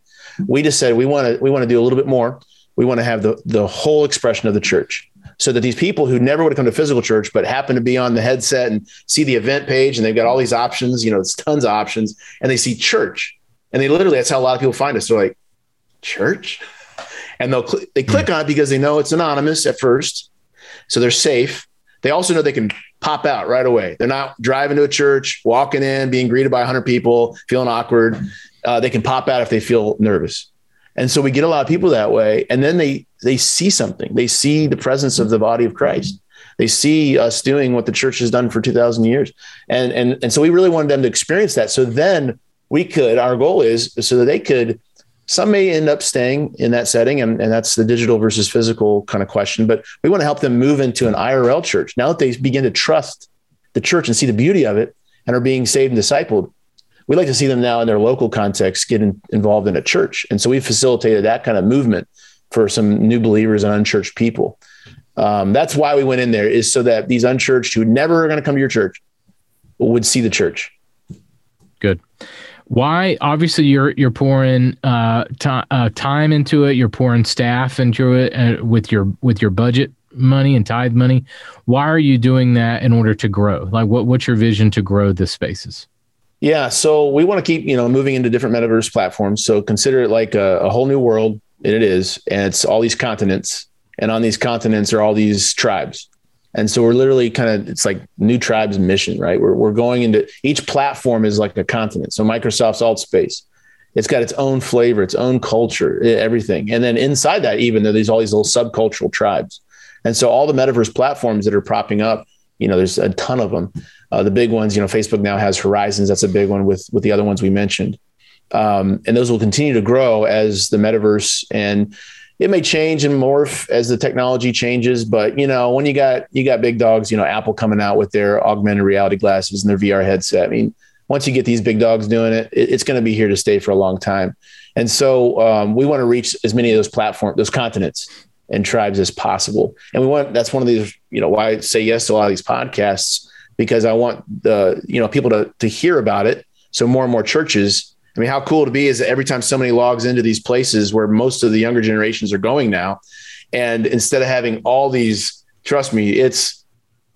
We just said we want to we want to do a little bit more we want to have the, the whole expression of the church so that these people who never would have come to physical church but happen to be on the headset and see the event page and they've got all these options you know it's tons of options and they see church and they literally that's how a lot of people find us they're like church and they'll cl- they click on it because they know it's anonymous at first so they're safe they also know they can pop out right away they're not driving to a church walking in being greeted by 100 people feeling awkward uh, they can pop out if they feel nervous and so we get a lot of people that way. And then they they see something. They see the presence of the body of Christ. They see us doing what the church has done for 2000 years. And and and so we really wanted them to experience that. So then we could, our goal is so that they could some may end up staying in that setting, and, and that's the digital versus physical kind of question. But we want to help them move into an IRL church. Now that they begin to trust the church and see the beauty of it and are being saved and discipled, we like to see them now in their local context get in, involved in a church. And so we facilitated that kind of movement for some new believers and unchurched people. Um, that's why we went in there is so that these unchurched who never are going to come to your church would see the church. Good. Why obviously you're you're pouring uh, t- uh, time into it. You're pouring staff into it uh, with your with your budget money and tithe money. Why are you doing that in order to grow? Like what what's your vision to grow the spaces? Yeah so we want to keep you know moving into different metaverse platforms. So consider it like a, a whole new world and it is and it's all these continents and on these continents are all these tribes and so we're literally kind of, it's like new tribes mission, right? We're, we're going into each platform is like a continent. So Microsoft's AltSpace, it's got its own flavor, its own culture, everything. And then inside that, even there's all these little subcultural tribes. And so all the metaverse platforms that are propping up, you know, there's a ton of them. Uh, the big ones, you know, Facebook now has Horizons. That's a big one with with the other ones we mentioned, um, and those will continue to grow as the metaverse and it may change and morph as the technology changes but you know when you got you got big dogs you know apple coming out with their augmented reality glasses and their vr headset. I mean once you get these big dogs doing it, it's going to be here to stay for a long time. And so um, we want to reach as many of those platforms those continents and tribes as possible. And we want that's one of these you know why i say yes to a lot of these podcasts because i want the you know people to to hear about it. So more and more churches I mean, how cool to be is that every time somebody logs into these places where most of the younger generations are going now, and instead of having all these, trust me, it's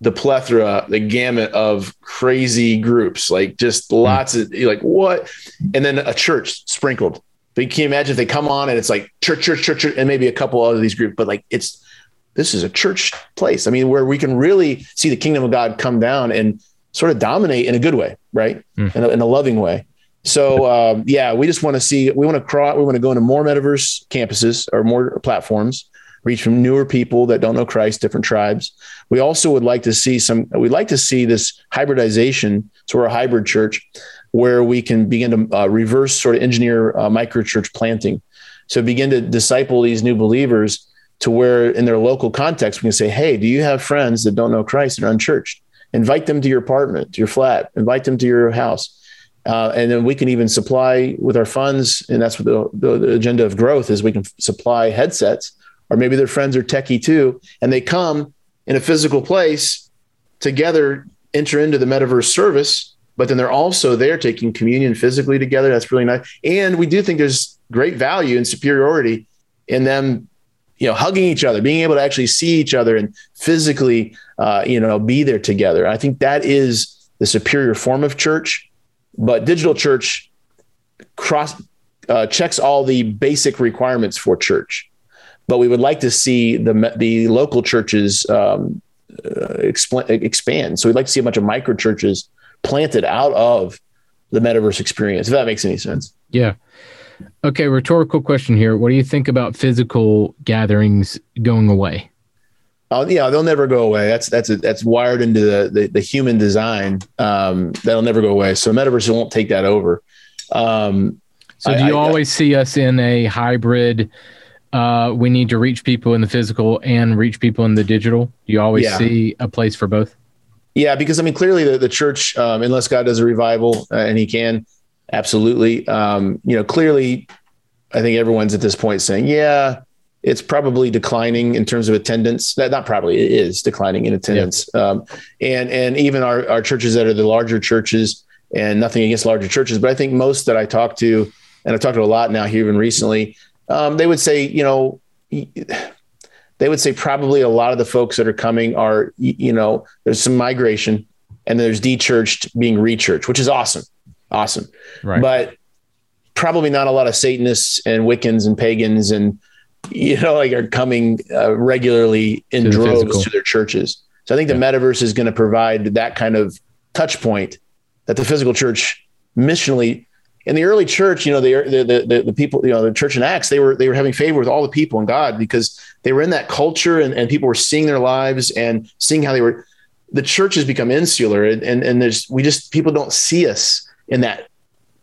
the plethora, the gamut of crazy groups, like just hmm. lots of like what, and then a church sprinkled. But you can you imagine if they come on and it's like church, church, church, church and maybe a couple of these groups, but like it's this is a church place. I mean, where we can really see the kingdom of God come down and sort of dominate in a good way, right? Mm. In, a, in a loving way. So um, yeah, we just want to see. We want to cross. We want to go into more metaverse campuses or more platforms, reach from newer people that don't know Christ, different tribes. We also would like to see some. We'd like to see this hybridization. So we're a hybrid church, where we can begin to uh, reverse sort of engineer uh, micro church planting. So begin to disciple these new believers to where in their local context we can say, "Hey, do you have friends that don't know Christ and are unchurched? Invite them to your apartment, to your flat. Invite them to your house." Uh, and then we can even supply with our funds, and that's what the, the, the, agenda of growth is. We can supply headsets, or maybe their friends are techie too, and they come in a physical place together, enter into the metaverse service, but then they're also there taking communion physically together. That's really nice, and we do think there's great value and superiority in them, you know, hugging each other, being able to actually see each other and physically, uh, you know, be there together. I think that is the superior form of church but digital church cross uh, checks all the basic requirements for church. But we would like to see the the local churches um, uh, expl- expand. So we'd like to see a bunch of micro churches planted out of the metaverse experience. If that makes any sense. Yeah. Okay. Rhetorical question here. What do you think about physical gatherings going away? Oh yeah, they'll never go away. That's that's a, that's wired into the, the, the human design. Um, that'll never go away. So metaverse won't take that over. Um, so do you I, always I, see us in a hybrid? Uh, we need to reach people in the physical and reach people in the digital. Do you always yeah. see a place for both? Yeah, because I mean, clearly the, the church, um, unless God does a revival, uh, and He can, absolutely. Um, you know, clearly, I think everyone's at this point saying, "Yeah, it's probably declining in terms of attendance. Not probably, it is declining in attendance. Yeah. Um, and and even our, our churches that are the larger churches, and nothing against larger churches, but I think most that I talk to, and I've talked to a lot now here even recently, um, they would say, you know, they would say probably a lot of the folks that are coming are, you know, there's some migration and there's de-churched being re-churched, which is awesome. Awesome. Right. But probably not a lot of Satanists and Wiccans and pagans and you know, like are coming uh, regularly in to droves to their churches. So I think yeah. the metaverse is going to provide that kind of touch point that the physical church missionally in the early church, you know, the, the, the, the, people, you know, the church in Acts, they were, they were having favor with all the people and God because they were in that culture and, and people were seeing their lives and seeing how they were, the church has become insular and, and, and there's, we just, people don't see us in that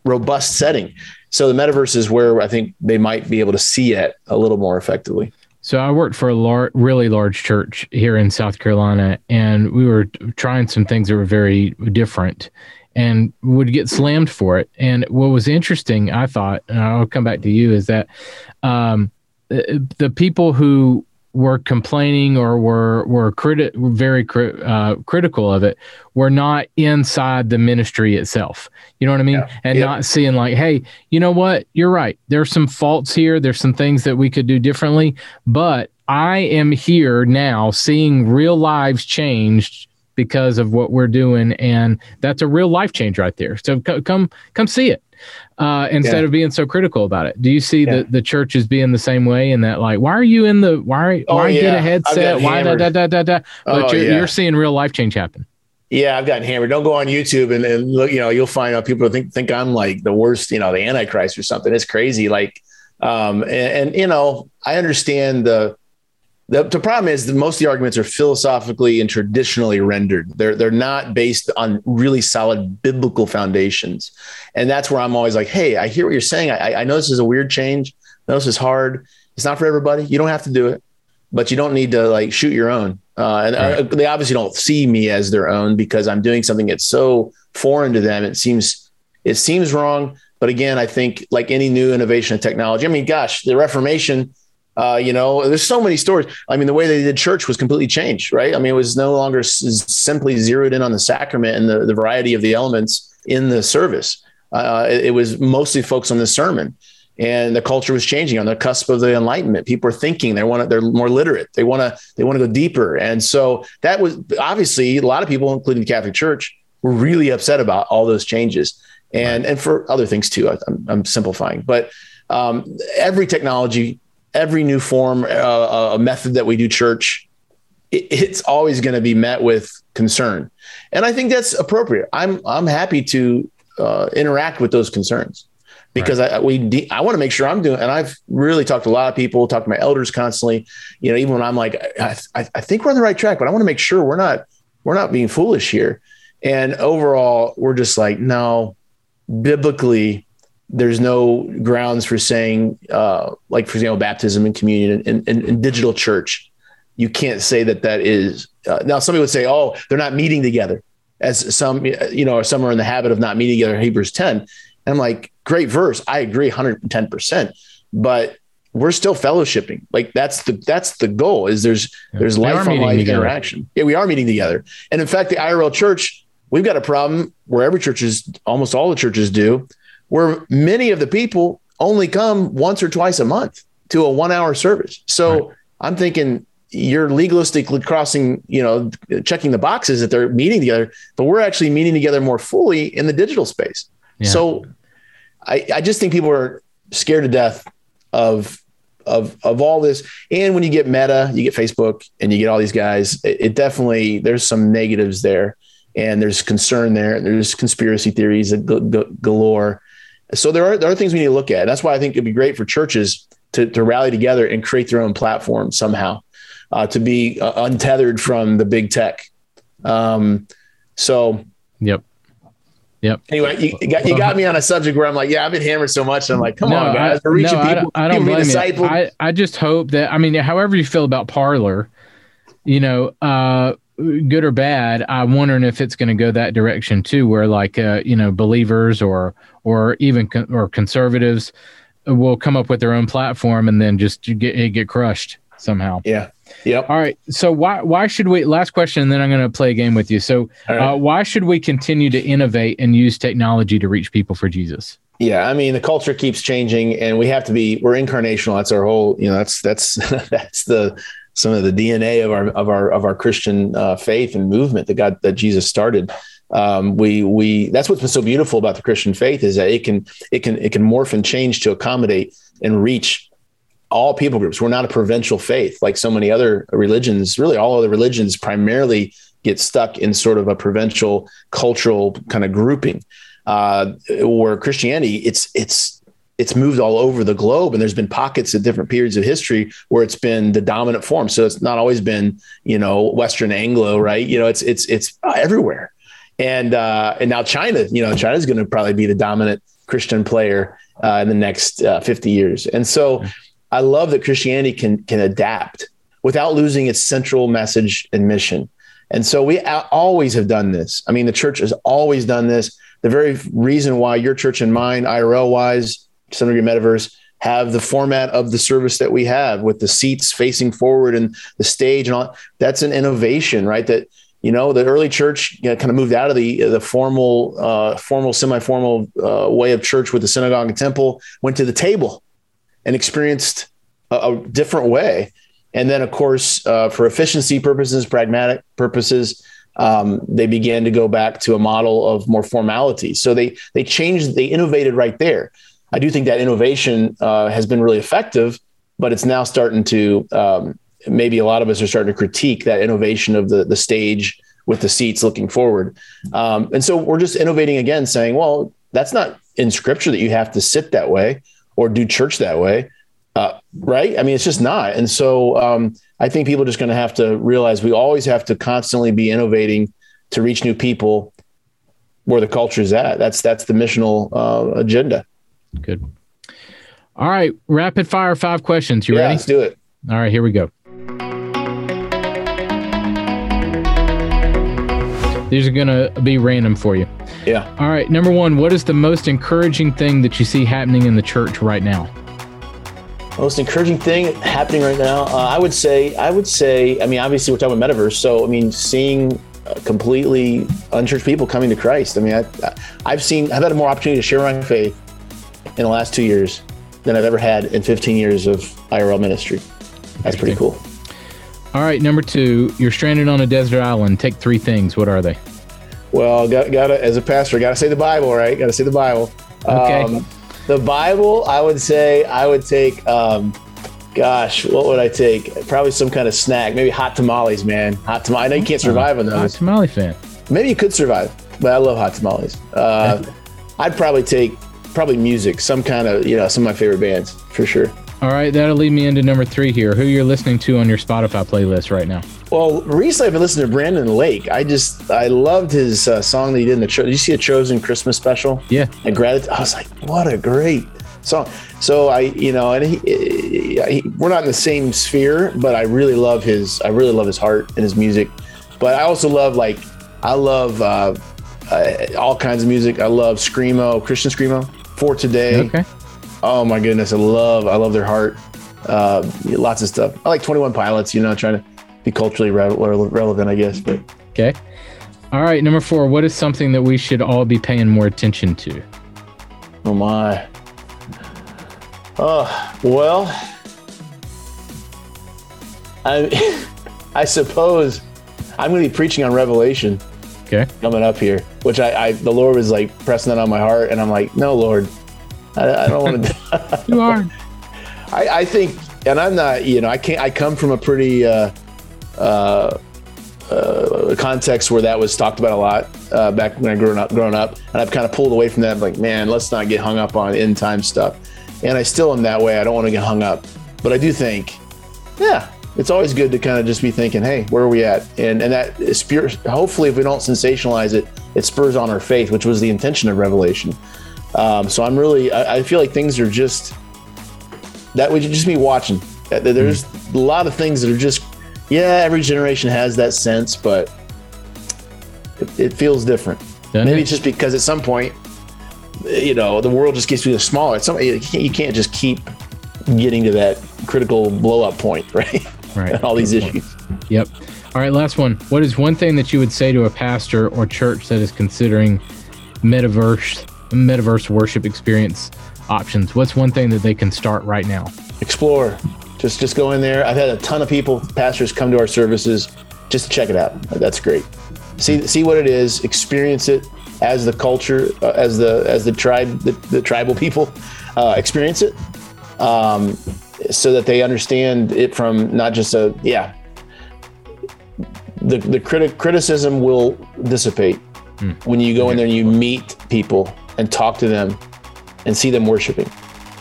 robust setting. So the metaverse is where I think they might be able to see it a little more effectively. So I worked for a lar- really large church here in South Carolina, and we were trying some things that were very different, and would get slammed for it. And what was interesting, I thought, and I'll come back to you, is that um, the people who were complaining or were were criti- very cri- uh, critical of it were not inside the ministry itself. You know what I mean? Yeah. And not seeing like, hey, you know what? You're right. There's some faults here. There's some things that we could do differently. But I am here now, seeing real lives changed because of what we're doing, and that's a real life change right there. So c- come come see it uh, instead yeah. of being so critical about it. Do you see yeah. the, the church as being the same way in that like why are you in the why oh, why yeah. get a headset why da, da da da da but oh, you're, you're seeing real life change happen. Yeah, I've gotten hammered. Don't go on YouTube and, and look. You know, you'll find out people think think I'm like the worst. You know, the Antichrist or something. It's crazy. Like, um, and, and you know, I understand the the, the problem is that most of the arguments are philosophically and traditionally rendered. They're they're not based on really solid biblical foundations, and that's where I'm always like, hey, I hear what you're saying. I, I know this is a weird change. I know this is hard. It's not for everybody. You don't have to do it, but you don't need to like shoot your own. Uh, and uh, they obviously don't see me as their own because I'm doing something that's so foreign to them. It seems it seems wrong. But again, I think like any new innovation of technology, I mean, gosh, the Reformation uh, you know, there's so many stories. I mean, the way they did church was completely changed, right? I mean, it was no longer s- simply zeroed in on the sacrament and the, the variety of the elements in the service. Uh, it, it, was mostly focused on the sermon, and the culture was changing on the cusp of the Enlightenment. People are thinking they want to, they're more literate. They want to, they want to go deeper, and so that was obviously a lot of people, including the Catholic Church, were really upset about all those changes, and and for other things too. I, I'm, I'm simplifying, but um, every technology every new form, uh, a method that we do church, it, it's always going to be met with concern, and I think that's appropriate. I'm I'm happy to uh, interact with those concerns because right. I we de- I want to make sure I'm doing. And I've really talked to a lot of people, talked to my elders constantly. You know, even when I'm like, I, I, I think we're on the right track, but I want to make sure we're not we're not being foolish here. And overall, we're just like, no, biblically, there's no grounds for saying, uh, like for example, baptism and communion and, and, and, digital church. You can't say that that is. Uh, now, somebody would say, "Oh, they're not meeting together," as some you know, or some are in the habit of not meeting together. Hebrews ten, and I'm like, great verse. I agree, 110 percent. But we're still fellowshipping. Like that's the that's the goal. Is there's yeah, there's life on life interaction. Yeah, we are meeting together. And in fact, the IRL church, we've got a problem where every church is almost all the churches do where many of the people only come once or twice a month to a one hour service. So right. I'm thinking you're legalistically crossing, you know, checking the boxes that they're meeting together, but we're actually meeting together more fully in the digital space. Yeah. So I, I just think people are scared to death of of of all this. And when you get Meta, you get Facebook, and you get all these guys. It, it definitely there's some negatives there, and there's concern there. There's conspiracy theories galore. So there are there are things we need to look at. That's why I think it'd be great for churches to to rally together and create their own platform somehow, uh, to be uh, untethered from the big tech. Um, so, yep. Yep. Anyway, you, you, got, you got me on a subject where I'm like, yeah, I've been hammered so much. I'm like, come no, on, guys, we're reaching no, people. I don't, I don't blame you. I, I just hope that, I mean, however you feel about Parler, you know, uh, good or bad, I'm wondering if it's going to go that direction too, where like uh, you know believers or or even con- or conservatives will come up with their own platform and then just get get crushed somehow. Yeah. Yep. All right. So why why should we? Last question, and then I'm going to play a game with you. So right. uh, why should we continue to innovate and use technology to reach people for Jesus? Yeah, I mean the culture keeps changing, and we have to be. We're incarnational. That's our whole. You know, that's that's that's the some of the DNA of our of our of our Christian uh, faith and movement that God that Jesus started. Um, we we that's what's been so beautiful about the Christian faith is that it can it can it can morph and change to accommodate and reach all people groups. We're not a provincial faith like so many other religions. Really, all other religions primarily get stuck in sort of a provincial cultural kind of grouping. Uh, where Christianity, it's it's it's moved all over the globe and there's been pockets at different periods of history where it's been the dominant form so it's not always been you know western anglo right you know it's it's it's everywhere and uh and now china you know china's going to probably be the dominant christian player uh, in the next uh, 50 years and so i love that christianity can can adapt without losing its central message and mission and so we always have done this i mean the church has always done this the very reason why your church and mine irl wise Synergy Metaverse have the format of the service that we have with the seats facing forward and the stage and all. That's an innovation, right? That you know the early church you know, kind of moved out of the the formal, uh, formal, semi-formal uh, way of church with the synagogue and temple, went to the table, and experienced a, a different way. And then, of course, uh, for efficiency purposes, pragmatic purposes, um, they began to go back to a model of more formality. So they they changed, they innovated right there. I do think that innovation uh, has been really effective, but it's now starting to um, maybe a lot of us are starting to critique that innovation of the the stage with the seats looking forward. Um, and so we're just innovating again, saying, well, that's not in scripture that you have to sit that way or do church that way. Uh, right? I mean, it's just not. And so um, I think people are just going to have to realize we always have to constantly be innovating to reach new people where the culture is at. That's that's the missional uh, agenda. Good. All right, rapid fire five questions. You yeah, ready? Let's do it. All right, here we go. These are going to be random for you. Yeah. All right. Number one, what is the most encouraging thing that you see happening in the church right now? Most encouraging thing happening right now, uh, I would say, I would say, I mean, obviously we're talking about metaverse, so I mean, seeing uh, completely unchurched people coming to Christ. I mean, I, I've seen, I've had more opportunity to share my faith in the last two years than I've ever had in 15 years of IRL ministry. That's pretty cool. All right, number two, you're stranded on a desert island. Take three things. What are they? Well, got gotta as a pastor, gotta say the Bible, right? Gotta say the Bible. Okay. Um, the Bible, I would say, I would take. Um, gosh, what would I take? Probably some kind of snack, maybe hot tamales, man. Hot tamales. I know you can't survive on those. Hot tamale fan. Maybe you could survive, but I love hot tamales. Uh, I'd probably take probably music, some kind of you know some of my favorite bands for sure. All right, that'll lead me into number three here. Who you're listening to on your Spotify playlist right now? Well, recently I've been listening to Brandon Lake. I just I loved his uh, song that he did in the. Cho- did you see a Chosen Christmas special? Yeah. And gratitude. I was like, what a great song. So I, you know, and he, he, we're not in the same sphere, but I really love his. I really love his heart and his music. But I also love like I love uh, uh, all kinds of music. I love screamo, Christian screamo for today. Okay. Oh my goodness, I love I love their heart. Uh, lots of stuff. I like Twenty One Pilots. You know, trying to be culturally re- relevant, I guess. But okay. All right, number four. What is something that we should all be paying more attention to? Oh my. Oh well, I I suppose I'm going to be preaching on Revelation. Okay. Coming up here, which I, I the Lord was like pressing that on my heart, and I'm like, no, Lord, I, I don't want to. you are. I, I think, and I'm not. You know, I can't. I come from a pretty. Uh, uh, uh, context where that was talked about a lot uh, back when I grew up, grown up, and I've kind of pulled away from that. I'm like, man, let's not get hung up on end time stuff. And I still am that way. I don't want to get hung up, but I do think, yeah, it's always good to kind of just be thinking, hey, where are we at? And and that spirit. Hopefully, if we don't sensationalize it, it spurs on our faith, which was the intention of Revelation. Um, so I'm really, I, I, feel like things are just that would just be watching. There's mm-hmm. a lot of things that are just yeah, every generation has that sense, but it, it feels different. Doesn't Maybe it? it's just because at some point, you know, the world just gets to be smaller. At some, you can't, you can't just keep getting to that critical blow up point, right? Right. all these issues. Yep. All right, last one. What is one thing that you would say to a pastor or church that is considering metaverse metaverse worship experience options? What's one thing that they can start right now? Explore. Just just go in there. I've had a ton of people, pastors, come to our services just to check it out. That's great. See see what it is. Experience it as the culture, uh, as the as the tribe, the, the tribal people uh, experience it, um, so that they understand it from not just a yeah. The the criti- criticism will dissipate mm. when you go in there and you meet people and talk to them and see them worshiping.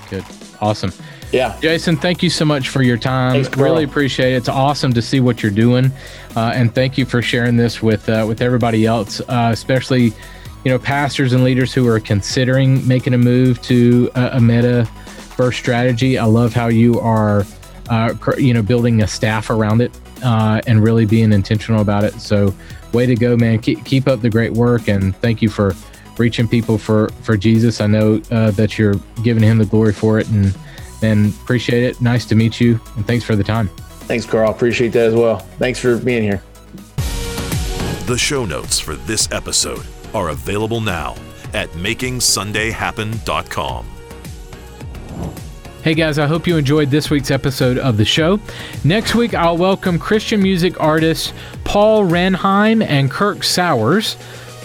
Good, awesome. Yeah. Jason, thank you so much for your time. Thanks, really appreciate it. It's awesome to see what you're doing. Uh, and thank you for sharing this with uh, with everybody else, uh, especially you know pastors and leaders who are considering making a move to a, a meta first strategy. I love how you are uh, you know building a staff around it uh, and really being intentional about it. So way to go, man. Keep keep up the great work and thank you for reaching people for for Jesus. I know uh, that you're giving him the glory for it and And appreciate it. Nice to meet you. And thanks for the time. Thanks, Carl. Appreciate that as well. Thanks for being here. The show notes for this episode are available now at makingsundayhappen.com. Hey guys, I hope you enjoyed this week's episode of the show. Next week, I'll welcome Christian music artists Paul Renheim and Kirk Sowers.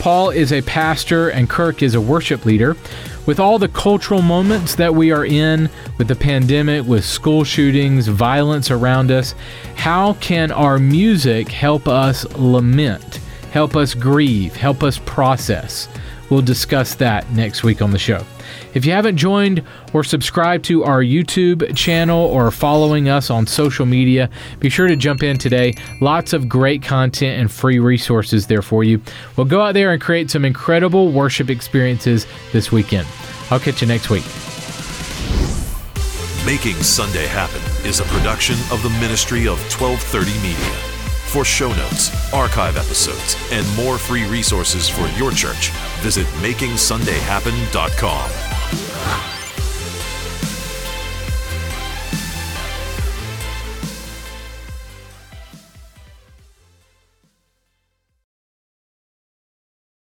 Paul is a pastor and Kirk is a worship leader. With all the cultural moments that we are in, with the pandemic, with school shootings, violence around us, how can our music help us lament, help us grieve, help us process? We'll discuss that next week on the show. If you haven't joined or subscribed to our YouTube channel or following us on social media, be sure to jump in today. Lots of great content and free resources there for you. We'll go out there and create some incredible worship experiences this weekend. I'll catch you next week. Making Sunday Happen is a production of the Ministry of 1230 Media. For show notes, archive episodes, and more free resources for your church, visit makingsundayhappen.com.